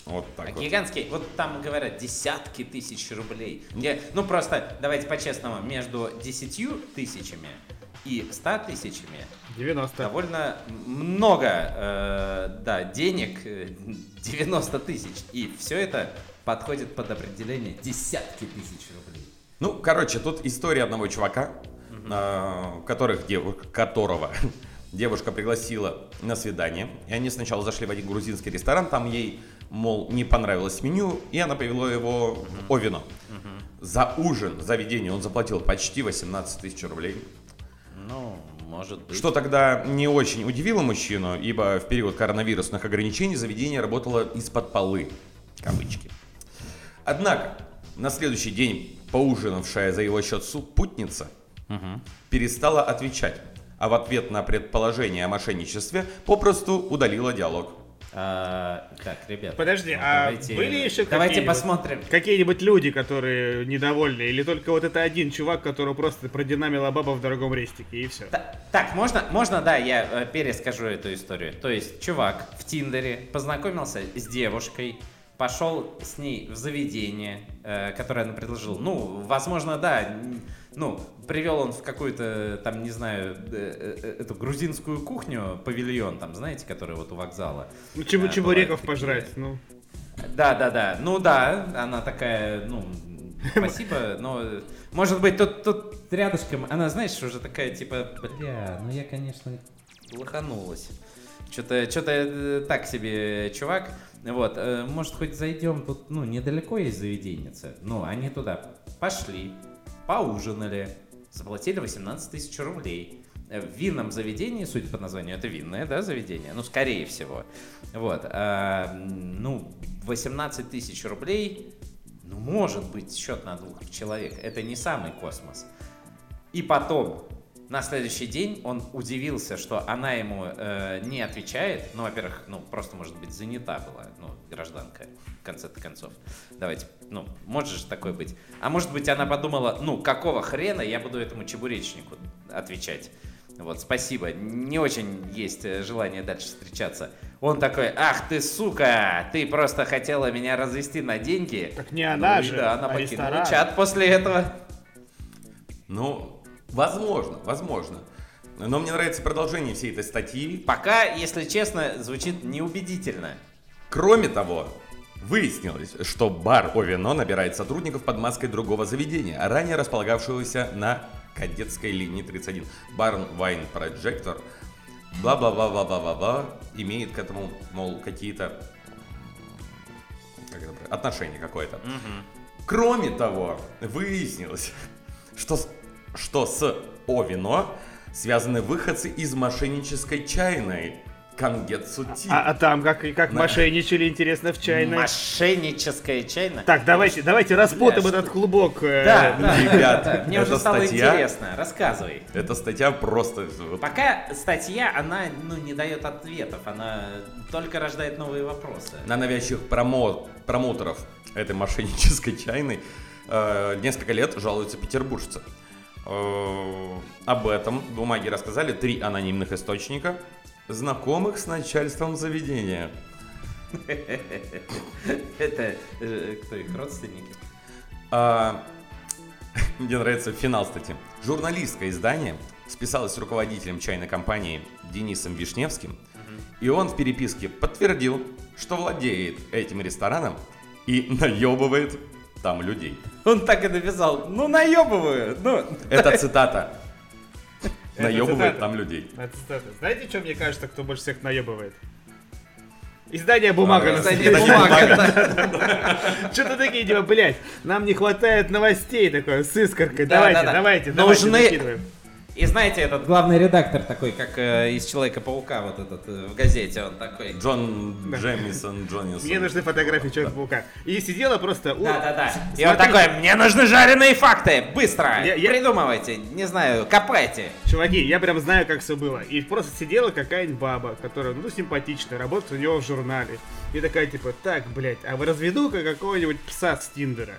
Вот А так вот. гигантский, вот там говорят десятки тысяч рублей. Я- ну просто, давайте по-честному, между десятью тысячами и ста тысячами 90. довольно много, э, да, денег, э, 90 тысяч. И все это подходит под определение десятки тысяч рублей. Ну, короче, тут история одного чувака, а, которых дев- которого девушка пригласила на свидание. И они сначала зашли в один грузинский ресторан, там ей, мол, не понравилось меню, и она повела его в О вино. За ужин, заведение он заплатил почти 18 тысяч рублей. Ну, может быть. Что тогда не очень удивило мужчину, ибо в период коронавирусных ограничений заведение работало из-под полы. Кавычки. Однако, на следующий день поужинавшая за его счет супутница перестала отвечать, а в ответ на предположение о мошенничестве попросту удалила диалог. А, так, ребят. Подожди, ну, а давайте- были еще Давайте посмотрим. Какие-нибудь люди, которые недовольны, или только вот это один чувак, которого просто продинамила баба в дорогом рестике, и все. Та- Так, можно, можно, да, я э, перескажу эту историю. То есть, чувак в Тиндере познакомился с девушкой, пошел с ней в заведение, э, которое она предложила. Ну, возможно, да, ну, привел он в какую-то, там, не знаю, э, э, эту грузинскую кухню, павильон, там, знаете, который вот у вокзала. Ну, чебу- Э, чебуреков бывают пожрать, такие. ну. Да, да, да. Ну да, она такая, ну, спасибо, но может быть тут, тут рядышком, она, знаешь, уже такая, типа, бля, ну я, конечно, лоханулась. Что-то, что-то так себе, чувак. Вот, э, может, хоть зайдем, тут, ну, недалеко есть заведенница. Ну, они туда пошли, поужинали, заплатили 18 тысяч рублей. Э, В винном заведении, судя по названию, это винное, да, заведение? Ну, скорее всего. Вот, а, ну, 18 тысяч рублей, ну, может быть, счет на двух человек. Это не самый космос. И потом, на следующий день он удивился, что она ему э, не отвечает. Ну, во-первых, ну, просто, может быть, занята была, ну, гражданка, в конце-то концов. Давайте, ну, может же такое быть. А может быть, она подумала, ну, какого хрена я буду этому чебуречнику отвечать? Вот, спасибо. Не очень есть э, желание дальше встречаться. Он такой, ах ты, сука, ты просто хотела меня развести на деньги. Так не она Ну и же, да, она а покинула ресторан. чат после этого. Ну, возможно, возможно. Но мне нравится продолжение всей этой статьи. Пока, если честно, звучит неубедительно. Кроме того, выяснилось, что бар «О вино» набирает сотрудников под маской другого заведения, ранее располагавшегося на кадетской линии 31. Бар Wine Projector бла-бла-бла-бла-бла-бла имеет к этому, мол, какие-то как это, отношение какое-то. Кроме того, выяснилось, что, что с Овино связаны выходцы из мошеннической чайной Кангетсу Ти. А, а там как, как мошенничали, интересно, в чайной. Мошенническая чайна. Так, давайте, давайте распутаем Бля, этот клубок. э, Да, да, Ребят, да, да. Мне уже стало статья- интересно. Рассказывай. Эта статья просто... Пока статья, она ну, не дает ответов, она только рождает новые вопросы. на навязчивых промо- промоутеров этой мошеннической чайной э, несколько лет жалуются петербуржцы. Э, об этом бумаге рассказали три анонимных источника, знакомых с начальством заведения. Это э, кто их родственники? А, Мне нравится финал статьи. Журналистское издание списалось с руководителем чайной компании Денисом Вишневским, и он в переписке подтвердил, что владеет этим рестораном и наебывает там людей. Он так и написал, ну наебываю, ну. Это цитата. Наебывает там людей. Это цитата. Знаете, что мне кажется, кто больше всех наебывает? Издание «Бумага» А, на не бумага. Что-то такие, типа, блядь, нам не хватает новостей такой, с искоркой, Да, давайте, да, да. давайте, Нужны- давайте, закидываем. И знаете, этот главный редактор такой, как э, из Человека-паука, вот этот э, в газете, он такой. Джон Джемисон Джоннисон. Мне нужны фотографии Человека-паука. И сидела просто... Да-да-да. И он такой, мне нужны жареные факты, быстро, Я- я- придумывайте, не знаю, копайте. Чуваки, я прям знаю, как все было. И просто сидела какая-нибудь баба, которая, ну, симпатичная, работает у него в журнале. И такая, типа, так, блядь, а вы разведу-ка какого-нибудь пса с Тиндера.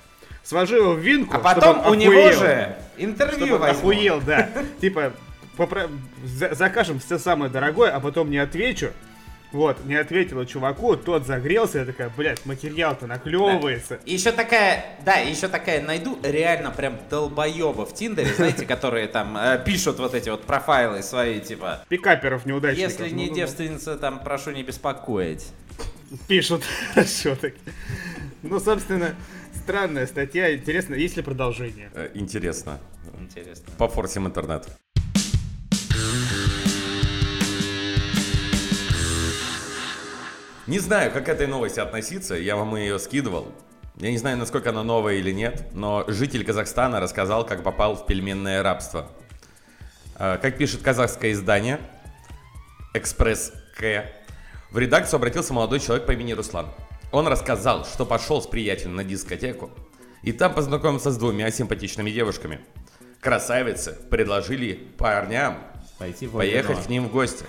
Свожу его в винку, А потом у него охуел. же интервью Чтобы возьму. охуел, да. Типа, за- закажем все самое дорогое, а потом не отвечу. Вот, не ответила чуваку, тот загрелся, я такая, блядь, материал-то наклевывается. И еще такая, да, еще такая, найду реально прям долбоеба в Тиндере, знаете, которые там э, пишут вот эти вот профайлы свои, типа, Пикаперов неудачников. если не Ну, ну, девственница, там, прошу не беспокоить. Пишут. Так? Ну, собственно, странная статья. Интересно, есть ли продолжение? Э, Интересно. Интересно. Пофорсим интернет. Не знаю, как к этой новости относиться, я вам ее скидывал. Я не знаю, насколько она новая или нет, но житель Казахстана рассказал, как попал в пельменное рабство. Э, Как пишет казахское издание «Экспресс К», в редакцию обратился молодой человек по имени Руслан. Он рассказал, что пошел с приятелем на дискотеку, и там познакомился с двумя симпатичными девушками. Красавицы предложили парням Пойти поехать к ним в гости.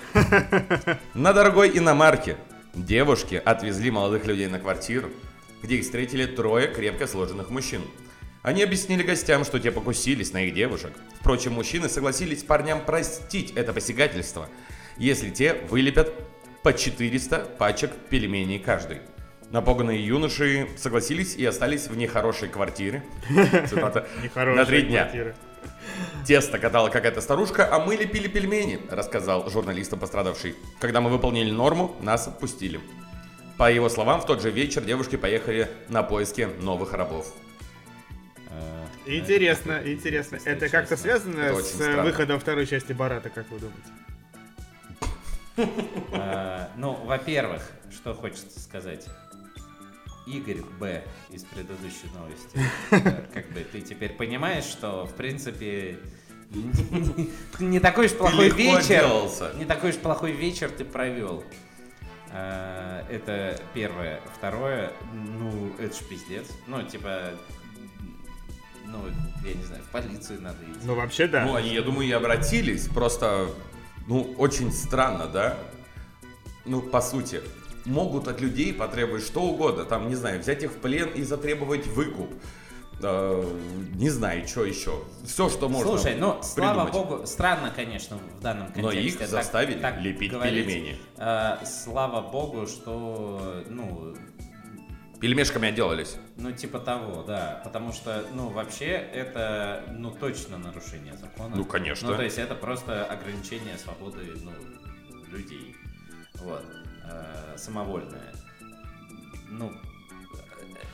На дорогой иномарке девушки отвезли молодых людей на квартиру, где их встретили трое крепко сложенных мужчин. Они объяснили гостям, что те покусились на их девушек. Впрочем, мужчины согласились парням простить это посягательство, если те вылепят по 400 пачек пельменей каждый. Напуганные юноши согласились и остались в нехорошей квартире. Цитата. Нехорошая На три дня. квартира. Тесто катала какая-то старушка, а мы лепили пельмени, рассказал журналистам пострадавший. Когда мы выполнили норму, нас отпустили. По его словам, в тот же вечер девушки поехали на поиски новых рабов. Интересно, интересно. Если Это как-то связано Это с э, выходом второй части Барата, как вы думаете? Э, Ну, во-первых, что хочется сказать. Игорь Б. из предыдущей новости. Как бы ты теперь понимаешь, что, в принципе, не такой уж плохой вечер. Не такой уж плохой вечер ты провел. Э, Это первое. Второе, ну, это ж пиздец. Ну, типа, ну, я не знаю, в полицию надо идти. Ну, вообще, да. Ну, они, я думаю, и обратились, просто, ну, очень странно, да? Ну, по сути, могут от людей потребовать что угодно, там, не знаю, взять их в плен и затребовать выкуп. Э, не знаю, что еще. Все, что можно Слушай, ну, слава придумать. богу, странно, конечно, в данном Но контексте. их так- заставили так лепить говорить. пельмени. Э, слава богу, что, ну, Пельмешками отделались. ну, типа того, да. Потому что, ну, вообще, это, ну, точно нарушение закона. Ну, конечно. Ну, то есть, это просто ограничение свободы, ну, людей. Вот. Э, самовольное. Ну, э,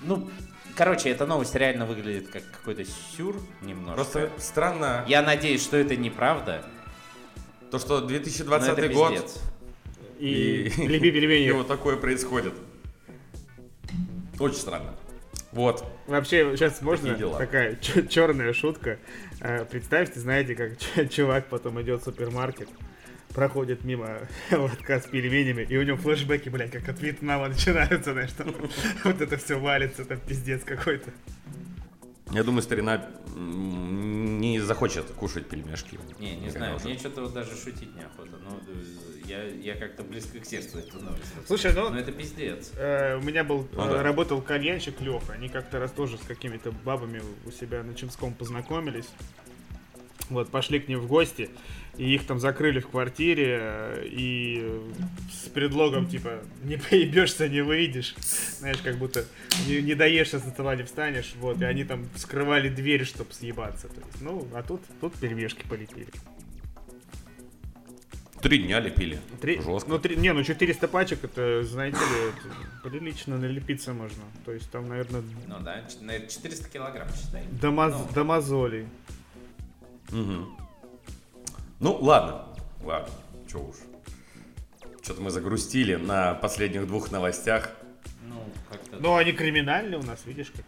ну, короче, эта новость реально выглядит как какой-то сюр немножко. Просто странно Я надеюсь, что это неправда. то, что но 2020 это год пиздец. И и, и пельмени. вот такое происходит. Очень странно. Вот. Вообще, сейчас можно дела. такая черная шутка. Э, Представьте, знаете, как чувак потом идет в супермаркет, проходит мимо лотка с пельменями, и у него флешбеки, блядь, как от Вьетнама начинаются, знаешь, там вот это все валится, там пиздец какой-то. Я думаю, старина не захочет кушать пельмешки. Не, не знаю, уже. мне что-то вот даже шутить неохота. Ну, э, я, я как-то близко к сердцу эту новость. Слушай, ну, Ну это пиздец. Э, У меня был, Ну э, да. работал кальянщик Леха. Они как-то раз тоже с какими-то бабами у себя на Чемском познакомились. Вот, пошли к ним в гости, и их там закрыли в квартире, э, и с предлогом, типа, не поебешься, не выйдешь. Знаешь, как будто не, не доешься со стола, не встанешь, вот, и они там скрывали дверь, чтобы съебаться. То есть, ну, а тут, тут пельмешки полетели. Три дня лепили. Три, Жестко. ну, три, не, ну 400 пачек, это, знаете ли, это прилично налепиться можно. То есть там, наверное, Ну да, ч- наверное, 400 килограмм считай. до, моз- Ну. до мозолей. Мгм. Ну, ладно. Ладно. Че уж. Что-то мы загрустили на последних двух новостях. Ну, как-то... Но они криминальные у нас, видишь, как.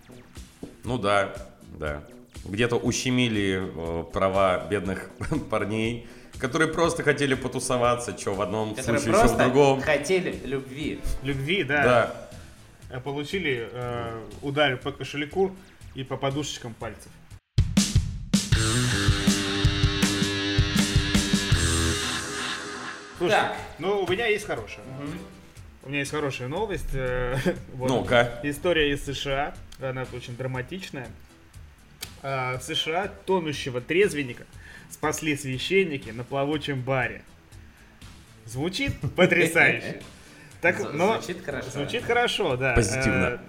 Ну да, да. Где-то ущемили э, права бедных парней, которые просто хотели потусоваться, что в одном которые случае, что в другом. хотели любви. Любви, да. Да. э, Получили э, удар по кошельку и по подушечкам пальцев. Слушай, Так. ну у меня есть хорошая. У меня есть хорошая новость. э, вот. Ну-ка. История из США. Она очень драматичная. А, В США тонущего трезвенника спасли священники на плавучем баре. Звучит потрясающе. Так, но звучит хорошо. Звучит хорошо, да. Позитивно.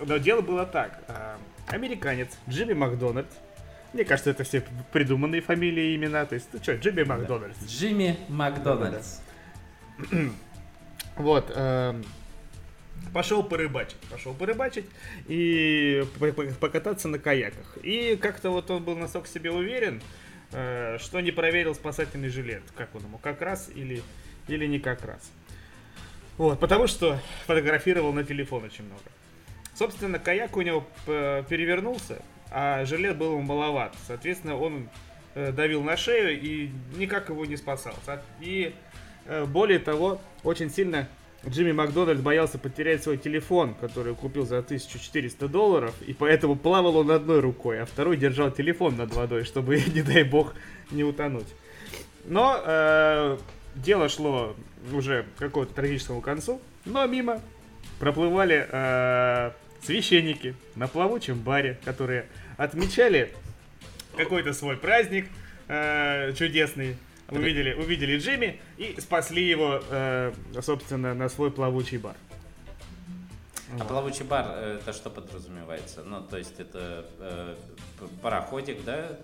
Э, Но дело было так. А, Американец Джимми Макдональд. Мне кажется, это все придуманные фамилии и имена. То есть, ну что, Джимми Макдональд. Джимми Макдональдс. Вот. эм, Пошел порыбачить. Пошел порыбачить и по- по- покататься на каяках. И как-то вот он был настолько себе уверен, э, что не проверил спасательный жилет. Как он ему, как раз или, или не как раз. Вот, потому что фотографировал на телефон очень много. Собственно, каяк у него э, перевернулся, а жилет был ему маловат. Соответственно, он э, давил на шею и никак его не спасал. И э, более того, очень сильно Джимми Макдональд боялся потерять свой телефон, который купил за 1400 долларов, и поэтому плавал он одной рукой, а второй держал телефон над водой, чтобы, не дай бог, не утонуть. Но э, дело шло уже к какому-то трагическому концу, но мимо проплывали э, священники на плавучем баре, которые отмечали какой-то свой праздник э, чудесный. Увидели, увидели Джимми и спасли его, э, собственно, на свой плавучий бар. А плавучий бар, э, это что подразумевается? Ну, то есть это э, пароходик, да?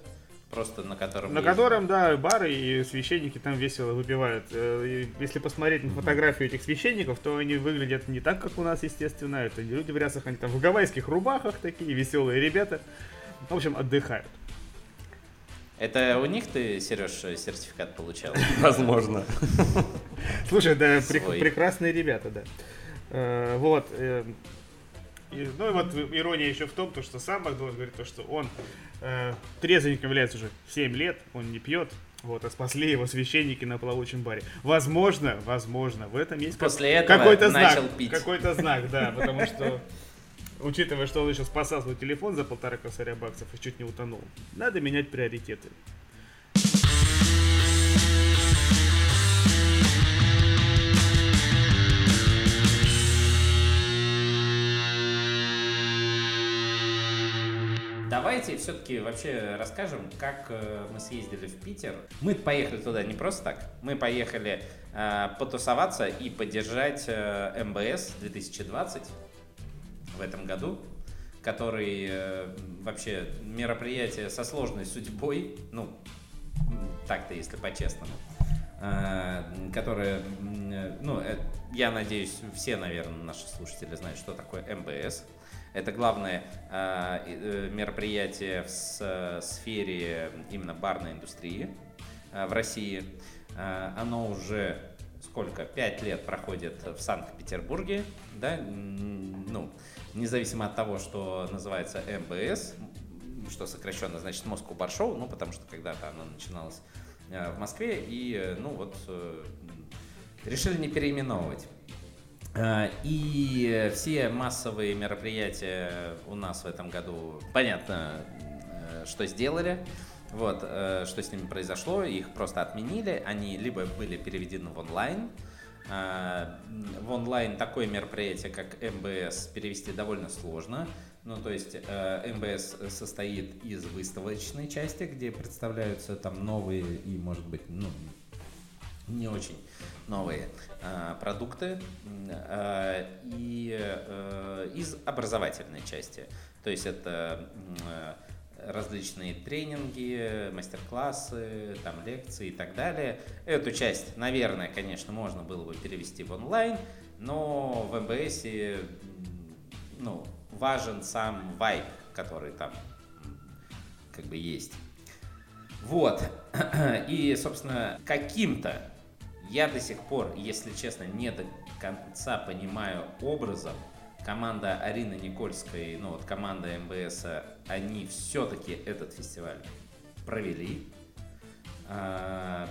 Просто на котором... На ездят? котором, да, бары и священники там весело выпивают. Э, Если посмотреть на фотографию этих священников, то они выглядят не так, как у нас, естественно. Это не люди в рясах, они там в гавайских рубахах такие, веселые ребята. В общем, отдыхают. Это у них ты, Сереж, сертификат получал? Возможно. Слушай, да, прекрасные ребята, да. Э, вот. э, ну и вот ирония еще в том, то, что сам Макдональд говорит, то, что он э, трезвенником является уже 7 лет, он не пьет, вот, а спасли его священники на плавучем баре. Возможно, возможно, в этом есть как- После этого какой-то начал знак. пить. Какой-то знак, да, потому что учитывая, что он еще спасал свой телефон за полтора косаря баксов и чуть не утонул, надо менять приоритеты. Давайте все-таки вообще расскажем, как э, мы съездили в Питер. Мы поехали туда не просто так. Мы поехали э, потусоваться и поддержать э, МБС 2020 в этом году, который э, вообще мероприятие со сложной судьбой, ну, так-то, если по-честному, э, которое, э, ну, э, я надеюсь, все, наверное, наши слушатели знают, что такое МБС. Это главное э, э, мероприятие в с- э, сфере именно барной индустрии э, в России. Э, Оно уже сколько, пять лет проходит в Санкт-Петербурге, да, ну, независимо от того, что называется МБС, что сокращенно значит Bar Show, ну, потому что когда-то оно начиналось в Москве, и, ну, вот, решили не переименовывать. И все массовые мероприятия у нас в этом году, понятно, что сделали. Вот, э, что с ними произошло, их просто отменили, они либо были переведены в онлайн, э, в онлайн такое мероприятие, как МБС, перевести довольно сложно. Ну, то есть э, МБС состоит из выставочной части, где представляются там новые и, может быть, ну, не очень новые э, продукты, э, и э, из образовательной части. То есть это э, различные тренинги, мастер-классы, там, лекции и так далее. Эту часть, наверное, конечно, можно было бы перевести в онлайн, но в МБС ну, важен сам вайб, который там как бы есть. Вот. И, собственно, каким-то я до сих пор, если честно, не до конца понимаю образом, команда Арины Никольской, ну вот команда МБС, они все-таки этот фестиваль провели. А,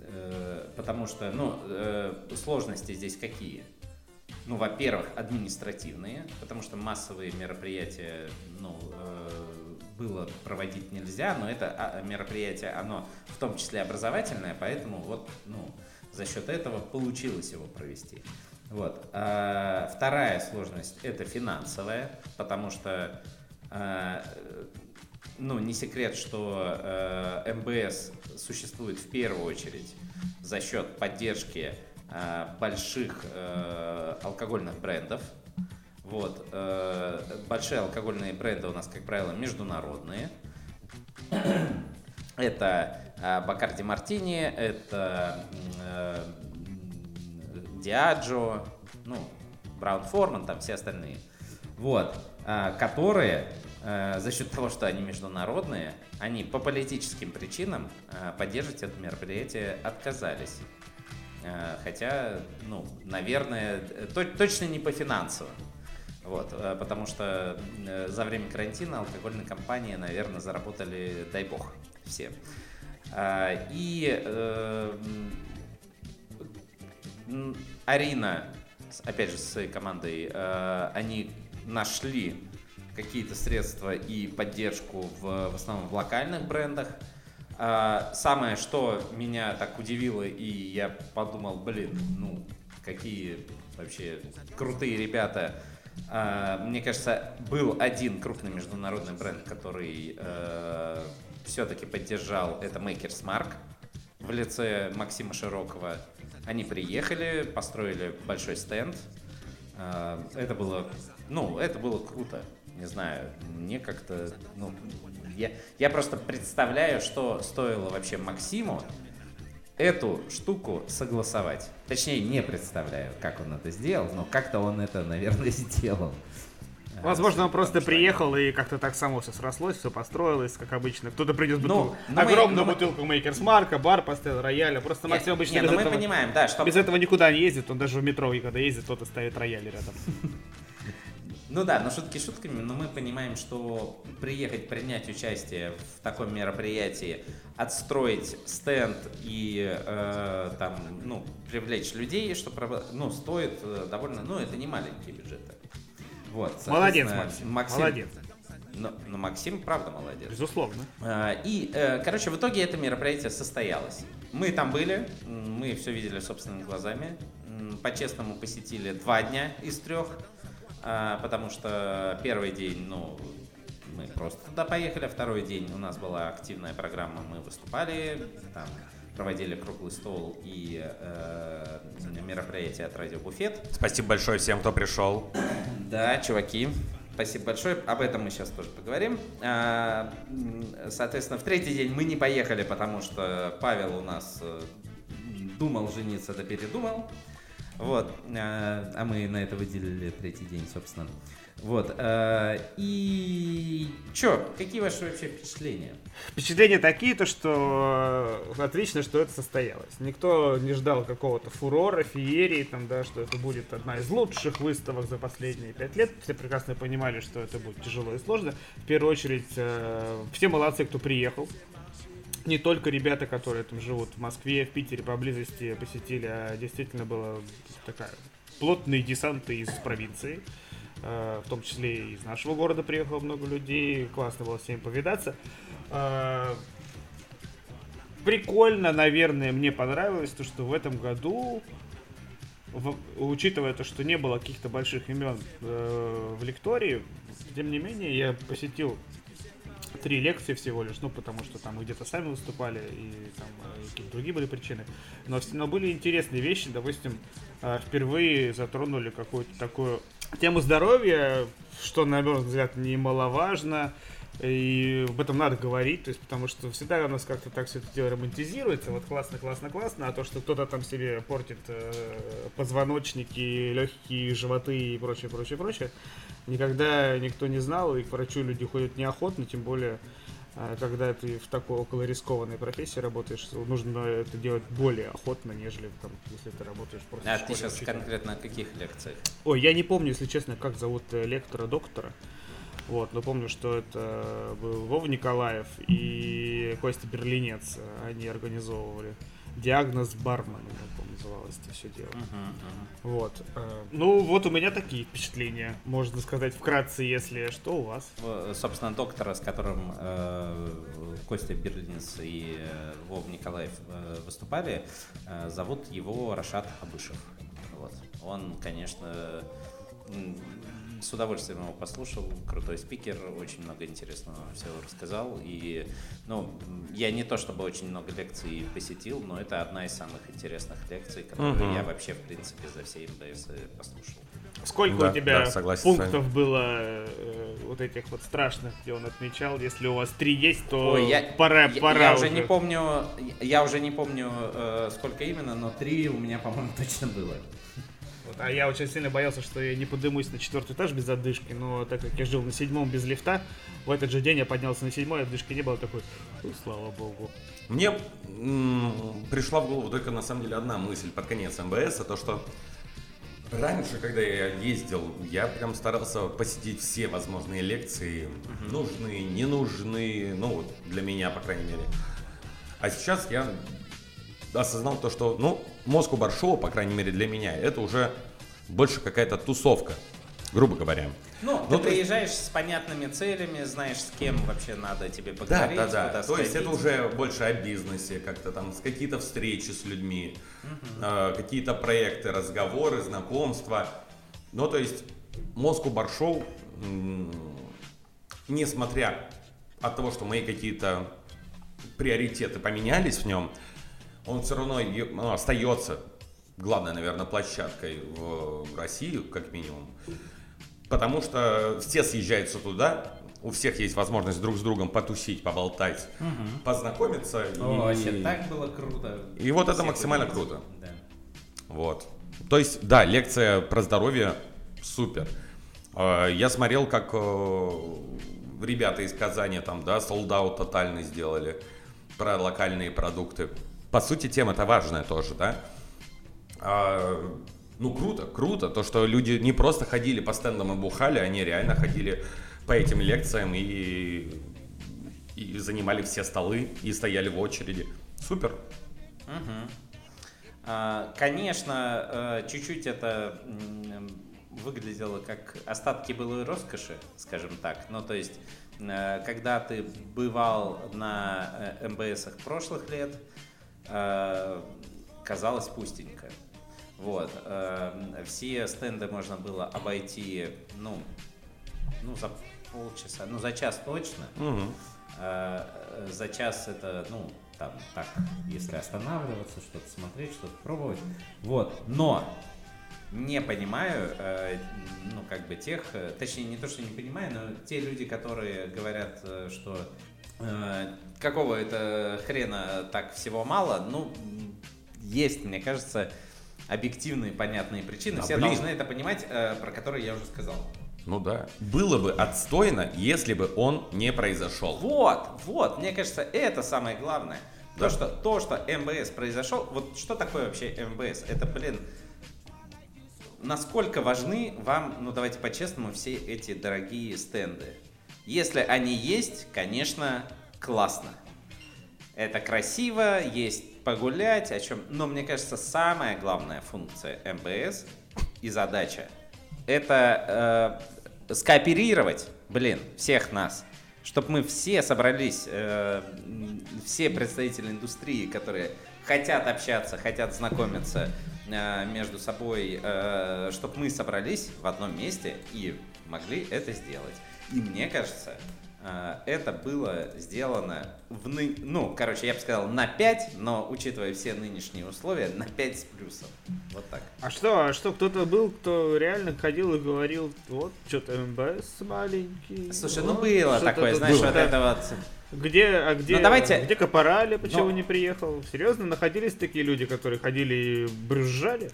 э, потому что, ну, э, сложности здесь какие? Ну, во-первых, административные, потому что массовые мероприятия, ну, э, было проводить нельзя, но это а, мероприятие, оно в том числе образовательное, поэтому вот, ну, за счет этого получилось его провести. Вот. А вторая сложность это финансовая, потому что ну, не секрет, что э, МБС существует в первую очередь за счет поддержки э, больших э, алкогольных брендов. Вот, э, большие алкогольные бренды у нас, как правило, международные. Это э, Бакарди Мартини, это э, Диаджо, ну, Браун Форман, там все остальные. Вот, а, которые а, за счет того, что они международные, они по политическим причинам а, поддерживать это мероприятие отказались. Хотя, ну, наверное, точно не по финансовым. Вот, потому что за время карантина алкогольные компании, наверное, заработали, дай бог, все. И э, Арина, опять же, с своей командой, э, они нашли какие-то средства и поддержку в, в основном в локальных брендах. Э, самое, что меня так удивило, и я подумал, блин, ну, какие вообще крутые ребята. Э, мне кажется, был один крупный международный бренд, который э, все-таки поддержал, это Makers Mark в лице Максима Широкого. Они приехали, построили большой стенд. А, это было, ну, это было круто. Не знаю, мне как-то, ну, я, я просто представляю, что стоило вообще Максиму эту штуку согласовать. Точнее, не представляю, как он это сделал, но как-то он это, наверное, сделал. Возможно, он просто приехал и как-то так само все срослось, все построилось, как обычно. Кто-то принес бутылку, но огромную мы, бутылку Мейкерс Марка, бар поставил, рояля. Просто нет, Максим обычно нет, без, этого, мы понимаем, да, что... без этого никуда не ездит. Он даже в метро, когда ездит, тот и ставит рояль рядом. Ну да, но шутки шутками, но мы понимаем, что приехать принять участие в таком мероприятии, отстроить стенд и э, там, ну, привлечь людей, что ну, стоит э, довольно, ну, это не маленькие бюджеты. Вот, молодец, Максим. Максим. Молодец. Но, но Максим, правда, молодец. Безусловно. А, и, э, короче, в итоге это мероприятие состоялось. Мы там были, мы все видели собственными глазами. По-честному посетили два дня из трех, а, потому что первый день, ну, мы просто туда поехали, а второй день у нас была активная программа, мы выступали, там проводили круглый стол и э, мероприятие от Радио Буфет. Спасибо большое всем, кто пришел. Да, чуваки, спасибо большое. Об этом мы сейчас тоже поговорим. А, соответственно, в третий день мы не поехали, потому что Павел у нас э, думал жениться, да передумал. Вот. А, а мы на это выделили третий день, собственно. Вот. э, И чё, какие ваши вообще впечатления? Впечатления такие, то что э, отлично, что это состоялось. Никто не ждал какого-то фурора, феерии, там, да, что это будет одна из лучших выставок за последние пять лет. Все прекрасно понимали, что это будет тяжело и сложно. В первую очередь, э, все молодцы, кто приехал. Не только ребята, которые там живут в Москве, в Питере поблизости посетили, а действительно было такая плотный десант из провинции. Э, в том числе и из нашего города приехало много людей, классно было ними повидаться. Э, Прикольно, наверное, мне понравилось то, что в этом году, учитывая то, что не было каких-то больших имен э, в лектории, тем не менее, я посетил три лекции всего лишь, ну, потому что там мы где-то сами выступали, и там э, какие-то другие были причины. Но, но были интересные вещи, допустим, э, впервые затронули какую-то такую тему здоровья, что, на мой взгляд, немаловажно, и об этом надо говорить, то есть, потому что всегда у нас как-то так все это дело романтизируется, вот классно, классно, классно, а то, что кто-то там себе портит э, позвоночники, легкие, животы и прочее, прочее, прочее, никогда никто не знал, и к врачу люди ходят неохотно, тем более, э, когда ты в такой около рискованной профессии работаешь, нужно это делать более охотно, нежели там, если ты работаешь просто А ты сейчас учителем. конкретно о каких лекциях? Ой, я не помню, если честно, как зовут э, лектора-доктора. Вот, но помню, что это был Вова Николаев и Костя Берлинец. Они организовывали. Диагноз Барман, я помню, называлось это все дело. Вот. э, Ну, вот у меня такие впечатления. Можно сказать вкратце, если что у вас. Собственно, доктора, с которым э, Костя Берлинец и э, Вов Николаев э, выступали, э, зовут его Рашат Абышев. Вот. Он, конечно, с удовольствием его послушал, крутой спикер, очень много интересного всего рассказал. И, ну, я не то чтобы очень много лекций посетил, но это одна из самых интересных лекций, которые Мгм. я вообще, в принципе, за все МДС послушал. Сколько Да, у тебя да, согласен пунктов было э, вот этих вот страшных, где он отмечал? Если у вас три есть, то Ой, я, пора, я, пора я уже не помню, я уже не помню, э, сколько именно, но три у меня, по-моему, точно было. Вот, а я очень сильно боялся, что я не подымусь на четвертый этаж без отдышки, но так как я жил на седьмом без лифта, в этот же день я поднялся на седьмой, отдышки не было, такой, «Ну, слава богу. Мне м, пришла в голову только на самом деле одна мысль под конец МБС, то что раньше, когда я ездил, я прям старался посетить все возможные лекции, нужные, ненужные, ну вот для меня, по крайней мере. А сейчас я осознал то, что, ну, Москву Баршоу, по крайней мере для меня, это уже больше какая-то тусовка, грубо говоря. Ну, Ну, ты то есть- приезжаешь с понятными целями, знаешь, с кем вообще надо тебе Да, поговорить, да, да. куда То есть это сходить. уже больше о бизнесе, как-то там с какие-то встречи с людьми, э, какие-то проекты, разговоры, знакомства. Ну, то есть Москву Баршоу, м, несмотря от того, что мои какие-то приоритеты поменялись в нем, он все равно ну, остается главной, наверное, площадкой в, России, как минимум. Потому что все съезжаются туда, у всех есть возможность друг с другом потусить, поболтать, познакомиться. О, и- вообще так было круто. И вот это максимально круто. Да. Вот. То есть, да, лекция про здоровье супер. Э, Я смотрел, как э, ребята из Казани там, да, солдат тотальный сделали про локальные продукты. По сути, тема-то важная тоже, да. А, ну, круто, круто. То, что люди не просто ходили по стендам и бухали, они реально ходили по этим лекциям и, и занимали все столы и стояли в очереди. Супер. А, Конечно, э, чуть-чуть это выглядело как остатки былой роскоши, скажем так. Ну, то есть, э, когда ты бывал на э, МБСах прошлых лет, казалось пустенько. Вот. э, Все стенды можно было обойти, ну, ну, за полчаса, ну, за час точно. Э, э, За час это, ну, там, так, если останавливаться, что-то смотреть, что-то пробовать. Вот, но не понимаю, э, ну, как бы тех, э, точнее, не то, что не понимаю, но те люди, которые говорят, э, что э, какого это хрена так всего мало, ну, есть, мне кажется, объективные, понятные причины. Да, Все блин. должны это понимать, э, про которые я уже сказал. Ну да. Было бы отстойно, если бы он не произошел. Вот, вот, мне кажется, это самое главное. Да. То, что, то, что МБС произошел, вот что такое вообще МБС? Это, блин, насколько важны вам, ну давайте по-честному, все эти дорогие стенды? Если они есть, конечно, классно. Это красиво, есть погулять, о чем. Но мне кажется, самая главная функция МБС и задача это э, скооперировать, блин, всех нас, чтобы мы все собрались, э, все представители индустрии, которые хотят общаться, хотят знакомиться э, между собой, чтобы мы собрались в одном месте и могли это сделать. И мне кажется, э, это было сделано в ны... ну, короче, я бы сказал на 5, но учитывая все нынешние условия, на 5 с плюсом. Вот так. А что, а что, кто-то был, кто реально ходил и говорил, вот, что-то МБС маленький. Слушай, ну вот, было что-то такое, знаешь, было». вот это вот. Где, а где, Ну, давайте- где Капорали, почему Ну. не приехал? Серьезно, находились такие люди, которые ходили и брюзжали?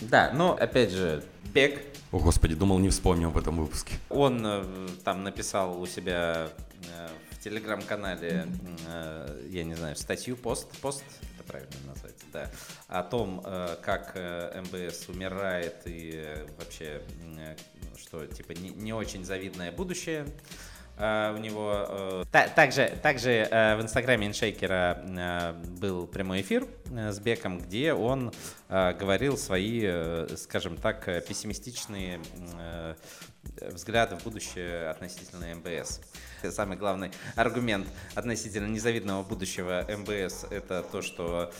Да, но опять же, Бег, О, господи, думал, не вспомнил в этом выпуске. он э, там написал у себя э, в телеграм-канале, э, я не знаю, статью, пост, пост, это правильно назвать, да, о том, как МБС умирает и вообще, что, типа, не, не очень завидное будущее. Э, у него та- также, также э, в инстаграме иншейкера был прямой эфир с Беком, где он говорил свои, скажем так, пессимистичные взгляды в будущее относительно МБС. Самый главный аргумент относительно незавидного будущего МБС это то, что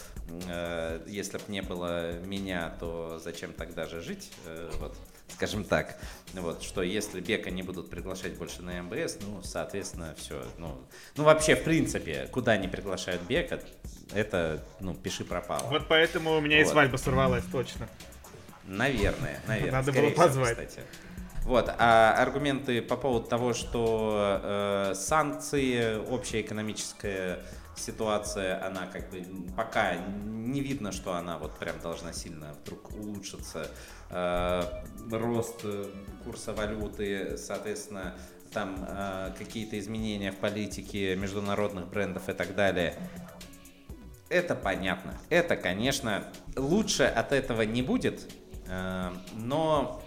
если бы не было меня, то зачем тогда же жить? Вот скажем так, вот, что если Бека не будут приглашать больше на МБС, ну, соответственно, все, ну, ну, вообще, в принципе, куда не приглашают Бека, это, ну, пиши пропало. Вот поэтому у меня и Вот. свадьба сорвалась, точно. Наверное, наверное. Надо было всего, позвать. кстати. Вот, а аргументы по поводу того, что э, санкции, общая экономическая ситуация, она как бы пока не видно, что она вот прям должна сильно вдруг улучшиться. Э, рост э, курса валюты, соответственно, там э, какие-то изменения в политике международных брендов и так далее. Это понятно. Это, конечно, лучше от этого не будет, но,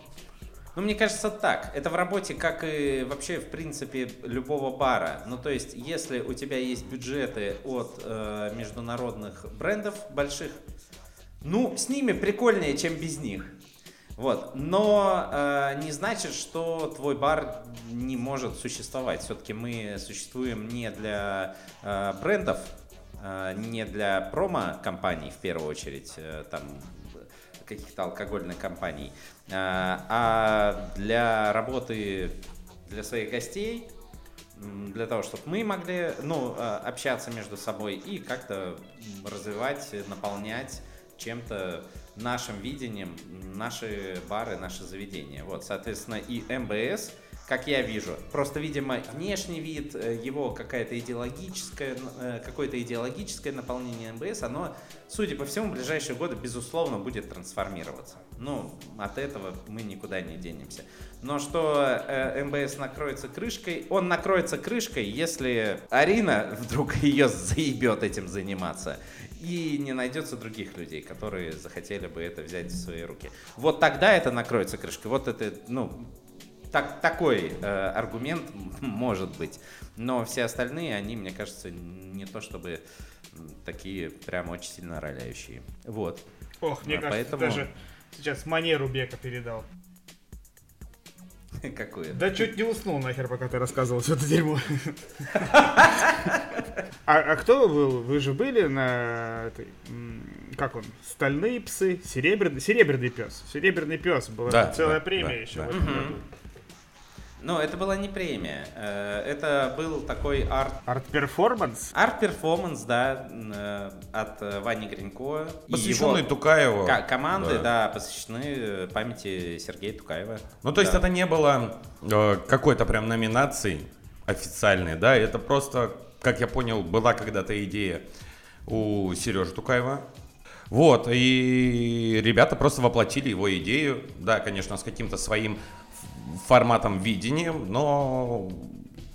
ну, мне кажется, так. Это в работе, как и вообще, в принципе, любого бара. Ну, то есть, если у тебя есть бюджеты от э, международных брендов больших, ну, с ними прикольнее, чем без них. Вот. Но э, не значит, что твой бар не может существовать. Все-таки мы существуем не для э, брендов, э, не для промо-компаний в первую очередь, э, там каких-то алкогольных компаний, а для работы для своих гостей, для того, чтобы мы могли ну, э, общаться между собой и как-то развивать, наполнять чем-то нашим видением наши бары, наши заведения. Вот, соответственно, и МБС, как я вижу, просто, видимо, внешний вид, э, его какая-то идеологическая, э, какое-то идеологическое наполнение МБС, оно, судя по всему, в ближайшие годы, безусловно, будет трансформироваться. Ну, от этого мы никуда не денемся. Но что э, МБС накроется крышкой, он накроется крышкой, если Арина вдруг ее заебет этим заниматься. И не найдется других людей, которые захотели бы это взять в свои руки. Вот тогда это накроется крышкой. Вот это, ну, так, такой э, аргумент может быть. Но все остальные, они, мне кажется, не то чтобы такие прям очень сильно роляющие. Вот. Ох, мне А, кажется, поэтому- даже сейчас манеру Бека передал. Какую? Да чуть не уснул нахер, пока ты рассказывал все это дерьмо. А, а кто был? Вы же были на как он, стальные псы, серебряный, серебряный пес. Серебряный пес была Да, целая да, премия да, еще да. в этом году. Ну, это была не премия. э, Это был такой арт Арт-перформанс? Арт-перформанс, да, э, от э, Вани Гринько. и Посвященный его Тукаеву. ко- команды, Да. да. посвящены памяти Сергея Тукаева. Ну, то есть Да. это не было какой-то прям номинации официальной, да, это просто, как я понял, была когда-то идея у Сережи Тукаева. Вот, и ребята просто воплотили его идею, да, конечно, с каким-то своим форматом видением, но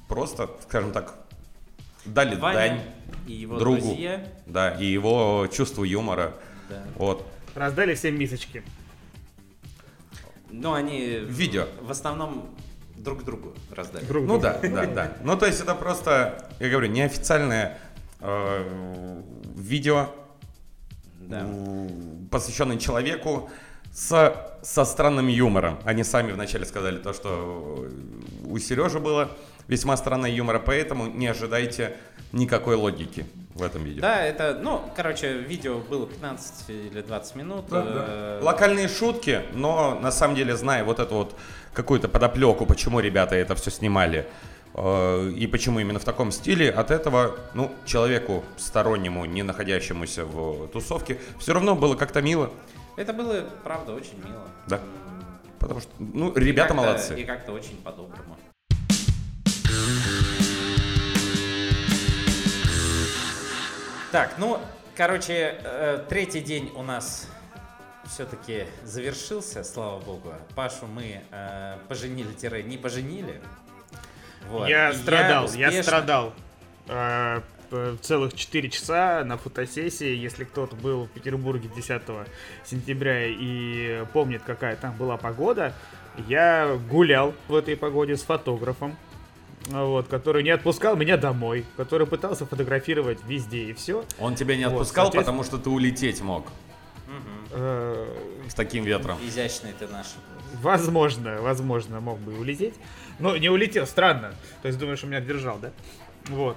просто, скажем так, дали Ваня дань и его другу, друзья. да, и его чувству юмора, Да. вот. Раздали всем мисочки. Ну, они Видео. в основном друг другу раздали. Друг Ну другу. да, да, да. Ну то есть это просто, я говорю, неофициальное э, видео, Да. посвященное человеку со, со странным юмором. Они сами вначале сказали то, что у Сережи было весьма странное юмора, поэтому не ожидайте никакой логики в этом видео. Да, это, ну, короче, видео было 15 или 20 минут. Да, э, да. Локальные шутки, но на самом деле, зная вот эту вот какую-то подоплеку, почему ребята это все снимали, э, и почему именно в таком стиле, от этого, ну, человеку стороннему, не находящемуся в тусовке, все равно было как-то мило, Это было, правда, очень мило. Да. Потому что, ну, и ребята как-то- молодцы. И как-то очень по-доброму. Так, ну, короче, э, третий день у нас все-таки завершился, слава богу. Пашу мы э, поженили-не поженили. Вот. Я И страдал, я, успешно- страдал. э, целых 4 часа на фотосессии. Если кто-то был в Петербурге 10 сентября и помнит, какая там была погода, я гулял в этой погоде с фотографом, вот, который не отпускал меня домой, который пытался фотографировать везде и все. Он тебя не Вот, отпускал, соответственно- потому что ты улететь мог Э, с таким ветром. Изящный ты наш. Возможно, возможно, мог бы и улететь. Но не улетел, странно. То есть думаешь, что меня держал, да? Вот.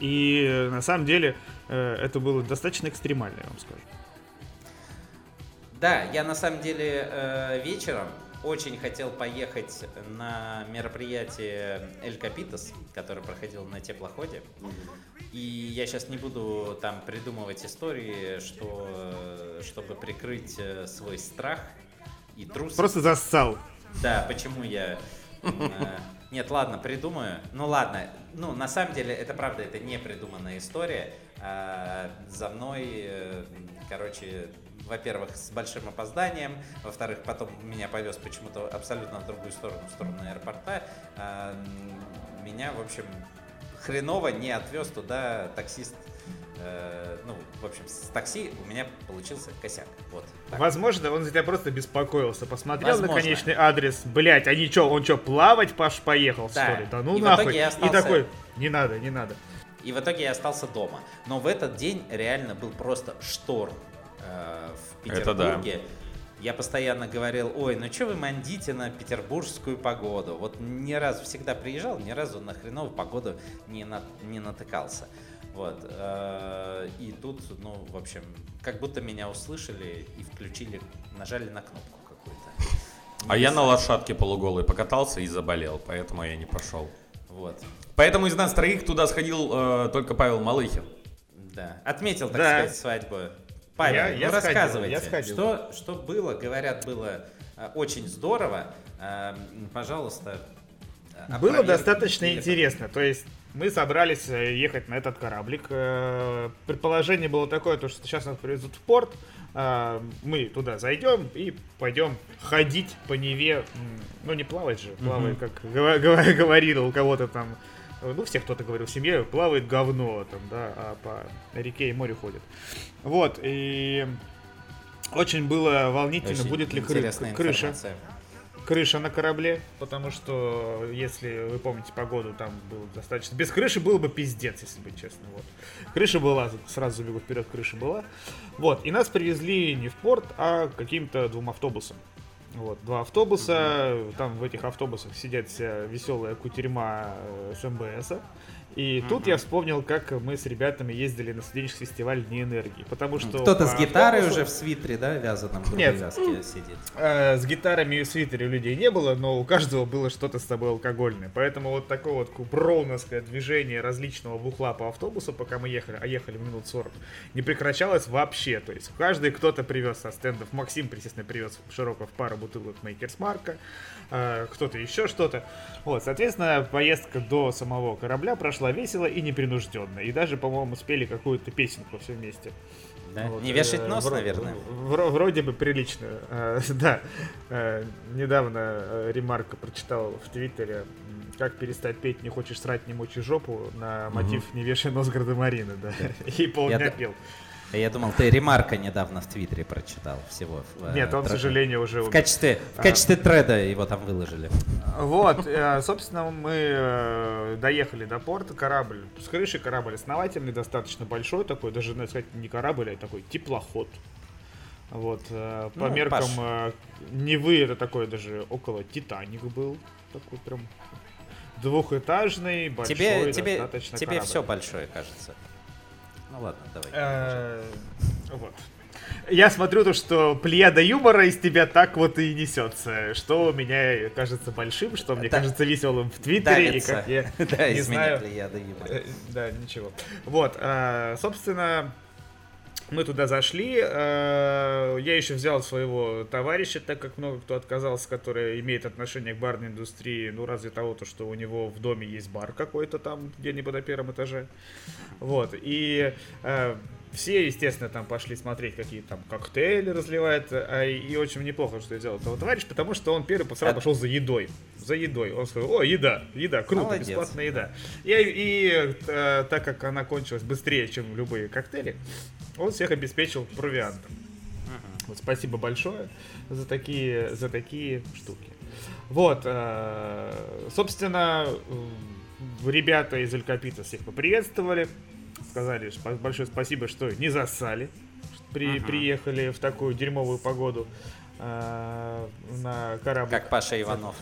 И э, на самом деле э, это было достаточно экстремально, я вам скажу. Да, я на самом деле э, вечером очень хотел поехать на мероприятие Эль Капитас, которое проходило на теплоходе. И я сейчас не буду там придумывать истории, что, чтобы прикрыть свой страх и трусость. Просто зассал. Да, почему я... Нет, ладно, придумаю. Ну ладно, ну на самом деле это правда, это не придуманная история. А, За мной, э, короче, во-первых, с большим опозданием, во-вторых, потом меня повез почему-то абсолютно в другую сторону, в сторону аэропорта. А, Меня, в общем, хреново не отвез туда таксист. Э, Ну, в общем, с такси у меня получился косяк. Вот. так. Возможно, он за тебя просто беспокоился. Посмотрел на Возможно. конечный адрес. Блять, они чё, он чё, плавать, Паш, поехал, Да. что ли? Да ну И в нахуй. итоге я И остался- такой, не надо, не надо. И в итоге я остался дома. Но в этот день реально был просто шторм э, в Это да. Петербурге. Я постоянно говорил, ой, ну что вы мандите на петербургскую погоду? Вот ни разу всегда приезжал, ни разу на хреновую погоду не, на- не натыкался. Вот. э, И тут, ну, в общем, как будто меня услышали и включили, нажали на кнопку какую-то. А я на лошадке полуголый покатался и заболел, поэтому я не пошел. Вот. Поэтому из нас троих туда сходил э, только Павел Малыхин. Да. Отметил, так Да. сказать, свадьбу. Павел, Я- ну я сходил, рассказывайте, я сходил. Что, что было, говорят, было э, очень здорово. Э, пожалуйста, э, Было достаточно интересно. То есть мы собрались э, ехать на этот кораблик. Э, Предположение было такое, то, что сейчас нас привезут в порт. э, Мы туда зайдем и пойдем ходить по Неве. Ну, не плавать же. Плавает, как гова- гова- говорил у кого-то там. Ну, всех кто-то говорил в семье, плавает говно там, да, а по реке и морю ходит. Вот, и очень было волнительно, Очень будет ли кры- крыша информация. Крыша на корабле, потому что, если вы помните погоду, там было достаточно... Без крыши было бы пиздец, если быть честным. Вот. Крыша была, сразу забегу вперед, крыша была. Вот, и нас привезли не в порт, а каким-то двум автобусам. Вот, два автобуса, там в этих автобусах сидят вся веселая кутерьма э, с МБСа. И тут я вспомнил, как мы с ребятами ездили на студенческий фестиваль Дни энергии. Потому что Кто-то с гитарой автобусу- уже в свитере, да, вязаном в Нет. вязке сидит. Э, с гитарами и свитере людей не было, но у каждого было что-то с собой алкогольное. Поэтому вот такое вот броуновское движение различного бухла по автобусу, пока мы ехали, а ехали минут 40, не прекращалось вообще. То есть каждый кто-то привез со стендов. Максим, естественно, привез Широков пару бутылок Мейкерс Марка, э, кто-то еще что-то. Вот, соответственно, поездка до самого корабля прошла весело и непринужденно. И даже, по-моему, спели какую-то песенку все вместе. Да? Вот, Не вешать э, нос, вро- наверное. вро- вроде бы прилично. Э, Да. Э, Недавно э, ремарка прочитал в Твиттере, как перестать петь «Не хочешь срать, не мочи жопу» на мотив «Не вешай нос Гардемарины», да. И полдня пел. Я думал, ты ремарка недавно в Твиттере прочитал всего. в, э, Нет, он, к сожалению, уже В качестве, в А. качестве треда его там выложили. Вот, э, собственно, мы э, доехали до порта, корабль с крыши, корабль основательный, достаточно большой такой, даже, надо сказать, не корабль, а такой теплоход. Вот, по Ну, меркам Паш. Невы это такой даже около Титаник был, такой прям двухэтажный, большой, тебе тебе, достаточно тебе корабль. все большое кажется. Ну ладно, давай. Э, Вот. Я смотрю то, что плеяда юмора из тебя так вот и несется, что меня кажется большим, что мне Да. кажется веселым в Твиттере, и Давится. как я да, не из меня знаю. Э, Да, ничего. Вот, э, собственно, мы туда зашли. э, Я еще взял своего товарища, так как много кто отказался, который имеет отношение к барной индустрии. Ну, разве того, то, что у него в доме есть бар какой-то там, где-нибудь на первом этаже. Вот, и э, все, естественно, там пошли смотреть, какие там коктейли разливают. а, И очень неплохо, что я взял этого товарища, потому что он первый сразу пошел за едой. За едой. Он сказал, о, еда, еда, круто, Молодец. бесплатная еда. И, и, э, так как она кончилась быстрее, чем любые коктейли, он всех обеспечил провиантом. Вот спасибо большое за такие, за такие штуки. Вот, э, собственно, ребята из Алькапита всех поприветствовали, сказали большое спасибо, что не засали, при, Мгм. приехали в такую дерьмовую погоду э, на корабль. Как Паша Иванов.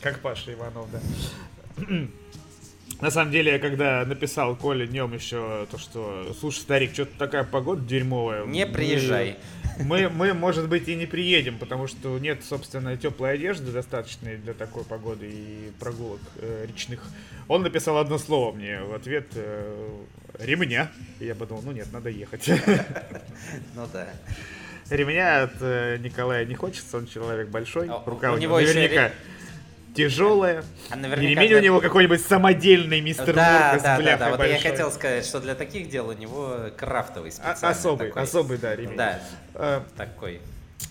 Как Паша Иванов, да. На самом деле, я когда написал Коле днем еще то, что слушай, старик, что-то такая погода дерьмовая. Не приезжай. Мы, мы, может быть, и не приедем, потому что нет, собственно, теплой одежды достаточной для такой погоды и прогулок э, речных. Он написал одно слово мне в ответ э, ремня. И я подумал, ну нет, надо ехать. Ну да. Ремня от э, Николая не хочется, он человек большой. А, Рука у него него еще наверняка тяжелая. А наверняка ремень для- у него какой-нибудь самодельный мистер Да, Мурка с да, да, бляхой да. Вот я хотел сказать, что для таких дел у него крафтовый А- специальный особый, такой. особый, да, ремень. Да, Э, такой.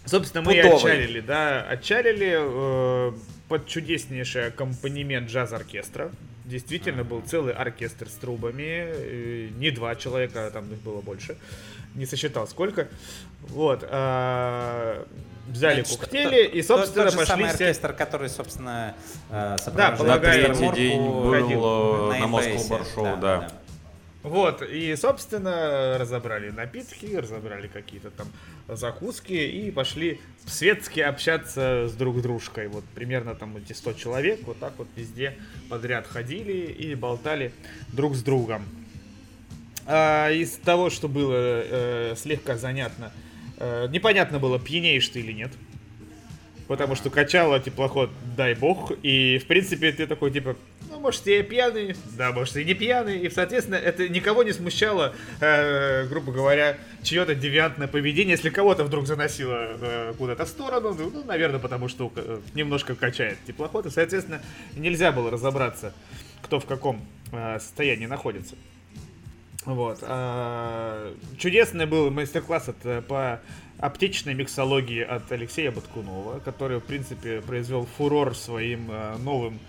Собственно, мы Пудовый. отчалили, да, отчалили э, под чудеснейший аккомпанемент джаз-оркестра. Действительно, был целый оркестр с трубами, э, не два человека, а там их было больше. Не сосчитал сколько. Вот. а, взяли Значит, коктейли тот- и, тот- собственно, тот же пошли самый все... оркестр, который, собственно, э, Да, сопровождает На полагаю, третий день был э, на на Moscow МБСе. Bar Show, да. Вот, и, собственно, разобрали напитки, разобрали какие-то там закуски и пошли светски общаться с друг дружкой. Вот примерно там эти 100 человек вот так вот везде подряд ходили и болтали друг с другом. А, из того, что было э, слегка занятно, э, непонятно было, пьянеешь ты или нет. Потому что качало теплоход, дай бог. И, в принципе, ты такой, типа, ну, может, я пьяный, да, может, и не пьяный. И, соответственно, это никого не смущало, э, грубо говоря, чье-то девиантное поведение. Если кого-то вдруг заносило э, куда-то в сторону, ну, ну, наверное, потому что э, немножко качает теплоход. И, соответственно, нельзя было разобраться, кто в каком э, состоянии находится. Вот. а, Чудесный был мастер-класс от, э, по аптечной миксологии от Алексея Баткунова, который, в принципе, произвел фурор своим э, новым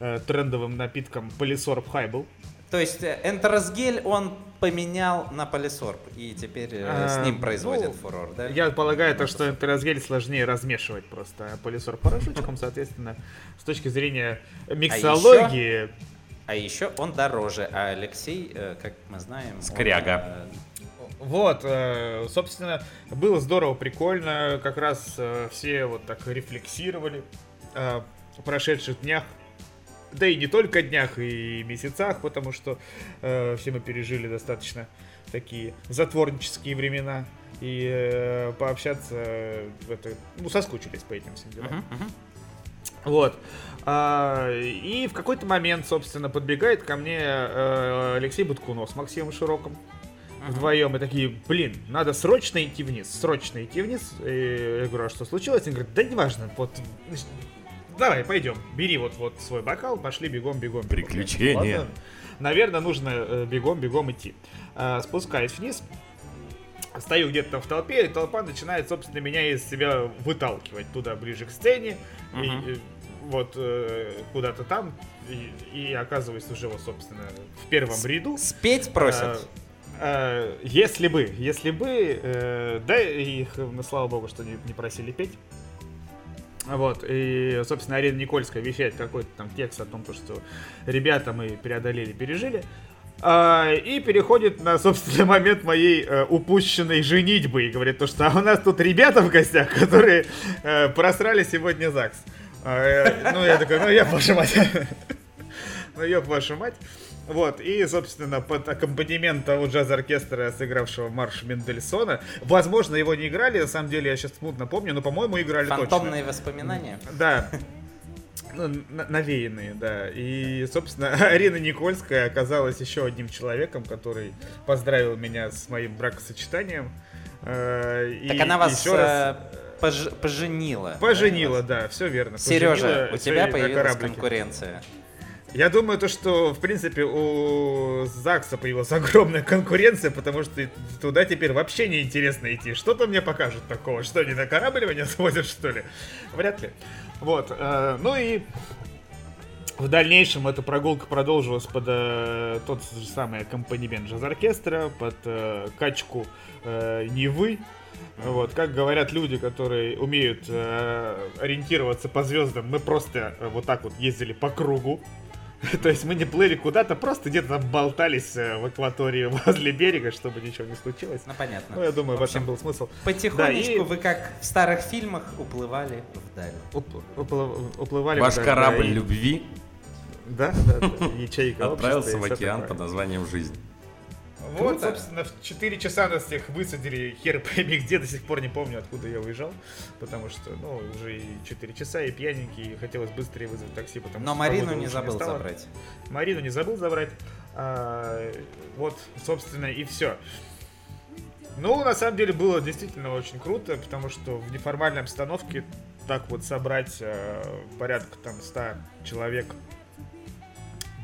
э, трендовым напитком Полисорб Хайбл. То есть энтеросгель он поменял на полисорб, и теперь э, с А, ним производит ну, фурор, да? Я полагаю, то, что энтерозгель сложнее размешивать просто а полисорб порошочком, соответственно, с точки зрения миксологии, А еще он дороже, а Алексей, э, как мы знаем... он, Скряга. э, Вот, э, собственно, было здорово, прикольно, как раз все вот так рефлексировали о прошедших днях, да и не только днях, и месяцах, потому что э, все мы пережили достаточно такие затворнические времена, и э, пообщаться, э, в это, ну, соскучились по этим всем делам. мгм, мгм. Вот. А, и в какой-то момент, собственно, подбегает ко мне э, Алексей Буткунов с Максимом Широком. Вдвоем и такие, блин, надо срочно идти вниз, срочно идти вниз. И я говорю, а что случилось? Он говорит, да неважно, вот, значит, давай, пойдем, бери вот, вот свой бокал, пошли бегом, бегом. бегом». Приключения. Ладно. Наверное, нужно э, бегом, бегом идти. А, спускаюсь вниз. стою где-то в толпе, и толпа начинает, собственно, меня из себя выталкивать туда ближе к сцене. И, и вот э, куда-то там, и, и оказываюсь уже, вот, собственно, в первом ряду. Спеть просят? А, а, если бы, если бы, э, да, их, ну, слава богу, что не, не просили петь. Вот, и, собственно, Арина Никольская вещает какой-то там текст о том, что ребята мы преодолели, пережили. А, и переходит на, собственно, момент моей э, упущенной женитьбы и говорит то, что а у нас тут ребята в гостях, которые э, просрали сегодня ЗАГС. А, ну, я такой, ну, я ваша мать. ну, ёб вашу мать. Вот, и, собственно, под аккомпанемент того джаз-оркестра, сыгравшего марш Мендельсона, возможно, его не играли, на самом деле, я сейчас смутно помню, но, по-моему, играли Фантомные точно. Фантомные воспоминания? Да. Ну, навеянные, да. И, собственно, Арина Никольская оказалась еще одним человеком, который поздравил меня с моим бракосочетанием. Э, так и она вас еще раз... Пож... поженила. Поженила, да, все верно. Сережа, у тебя появилась конкуренция. Я думаю, то, что, в принципе, у ЗАГСа появилась огромная конкуренция, потому что туда теперь вообще не интересно идти. Что-то мне покажут такого. Что, не на корабль меня свозят, что ли? Вряд ли. Вот. Э, ну и в дальнейшем эта прогулка продолжилась под э, тот же самый аккомпанемент джаз-оркестра, под э, качку э, Невы. Вот, как говорят люди, которые умеют э, ориентироваться по звездам, мы просто э, вот так вот ездили по кругу. То есть мы не плыли куда-то, просто где-то там болтались э, в акватории возле берега, чтобы ничего не случилось. Ну, понятно. Ну, я думаю, в, общем, в этом был смысл. Потихонечку да, и... вы, как в старых фильмах, уплывали вдаль. Уп уплыв уплывали Ваш вдаль, корабль да, и... любви да, да, да, ячейка Отправился в океан под названием «Жизнь». Вот, Круто. собственно, в 4 часа нас всех высадили, хер пойми где, до сих пор не помню, откуда я уезжал, потому что, ну, уже и 4 часа, и пьяненький, и хотелось быстрее вызвать такси, потому Но Марину не забыл не забрать. Марину не забыл забрать, а, вот, собственно, и все. Ну, на самом деле, было действительно очень круто, потому что в неформальной обстановке так вот собрать э, порядка там 100 человек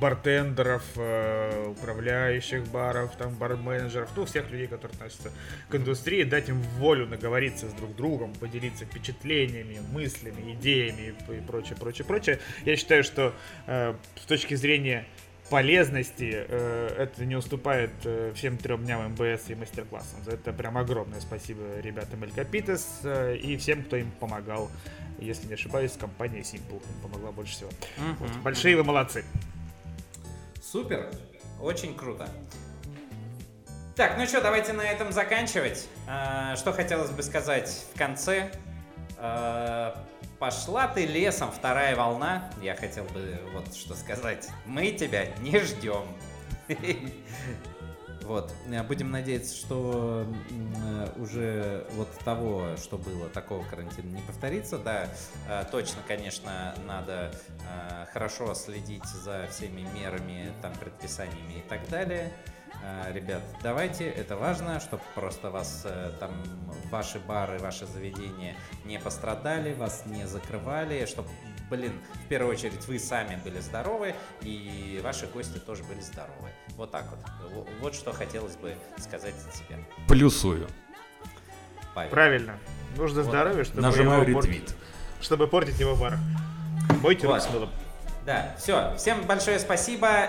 бартендеров, э, управляющих баров, там, бар-менеджеров, ну, всех людей, которые относятся к индустрии, дать им волю наговориться с друг другом, поделиться впечатлениями, мыслями, идеями и прочее, прочее, прочее. Я считаю, что э, с точки зрения полезности э, это не уступает э, всем трем дням МБС и мастер-классам. За это прям огромное спасибо ребятам Эль Капитес э, и всем, кто им помогал. Если не ошибаюсь, компания Simple им помогла больше всего. Mm-hmm. Вот, большие вы молодцы. Супер, очень круто. Так, ну что, давайте на этом заканчивать. А, что хотелось бы сказать в конце. А, пошла ты лесом, вторая волна. Я хотел бы вот что сказать. Мы тебя не ждем. Вот. Э, будем надеяться, что э, уже вот того, что было, такого карантина не повторится. Да, э, точно, конечно, надо хорошо следить за всеми мерами, там, предписаниями и так далее. Ребят, давайте, это важно, чтобы просто вас там, ваши бары, ваши заведения не пострадали, вас не закрывали, чтобы блин, в первую очередь вы сами были здоровы, и ваши гости тоже были здоровы. Вот так вот. Вот что хотелось бы сказать от себя. Плюсую. Павел. Правильно. Нужно вот. здоровье, чтобы Нажимаю его ретвит. Портить, чтобы портить его бар. Бойте вот. руки с Да, все. Всем большое спасибо.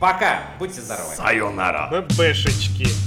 Пока. Будьте здоровы. Сайонара. ББшечки.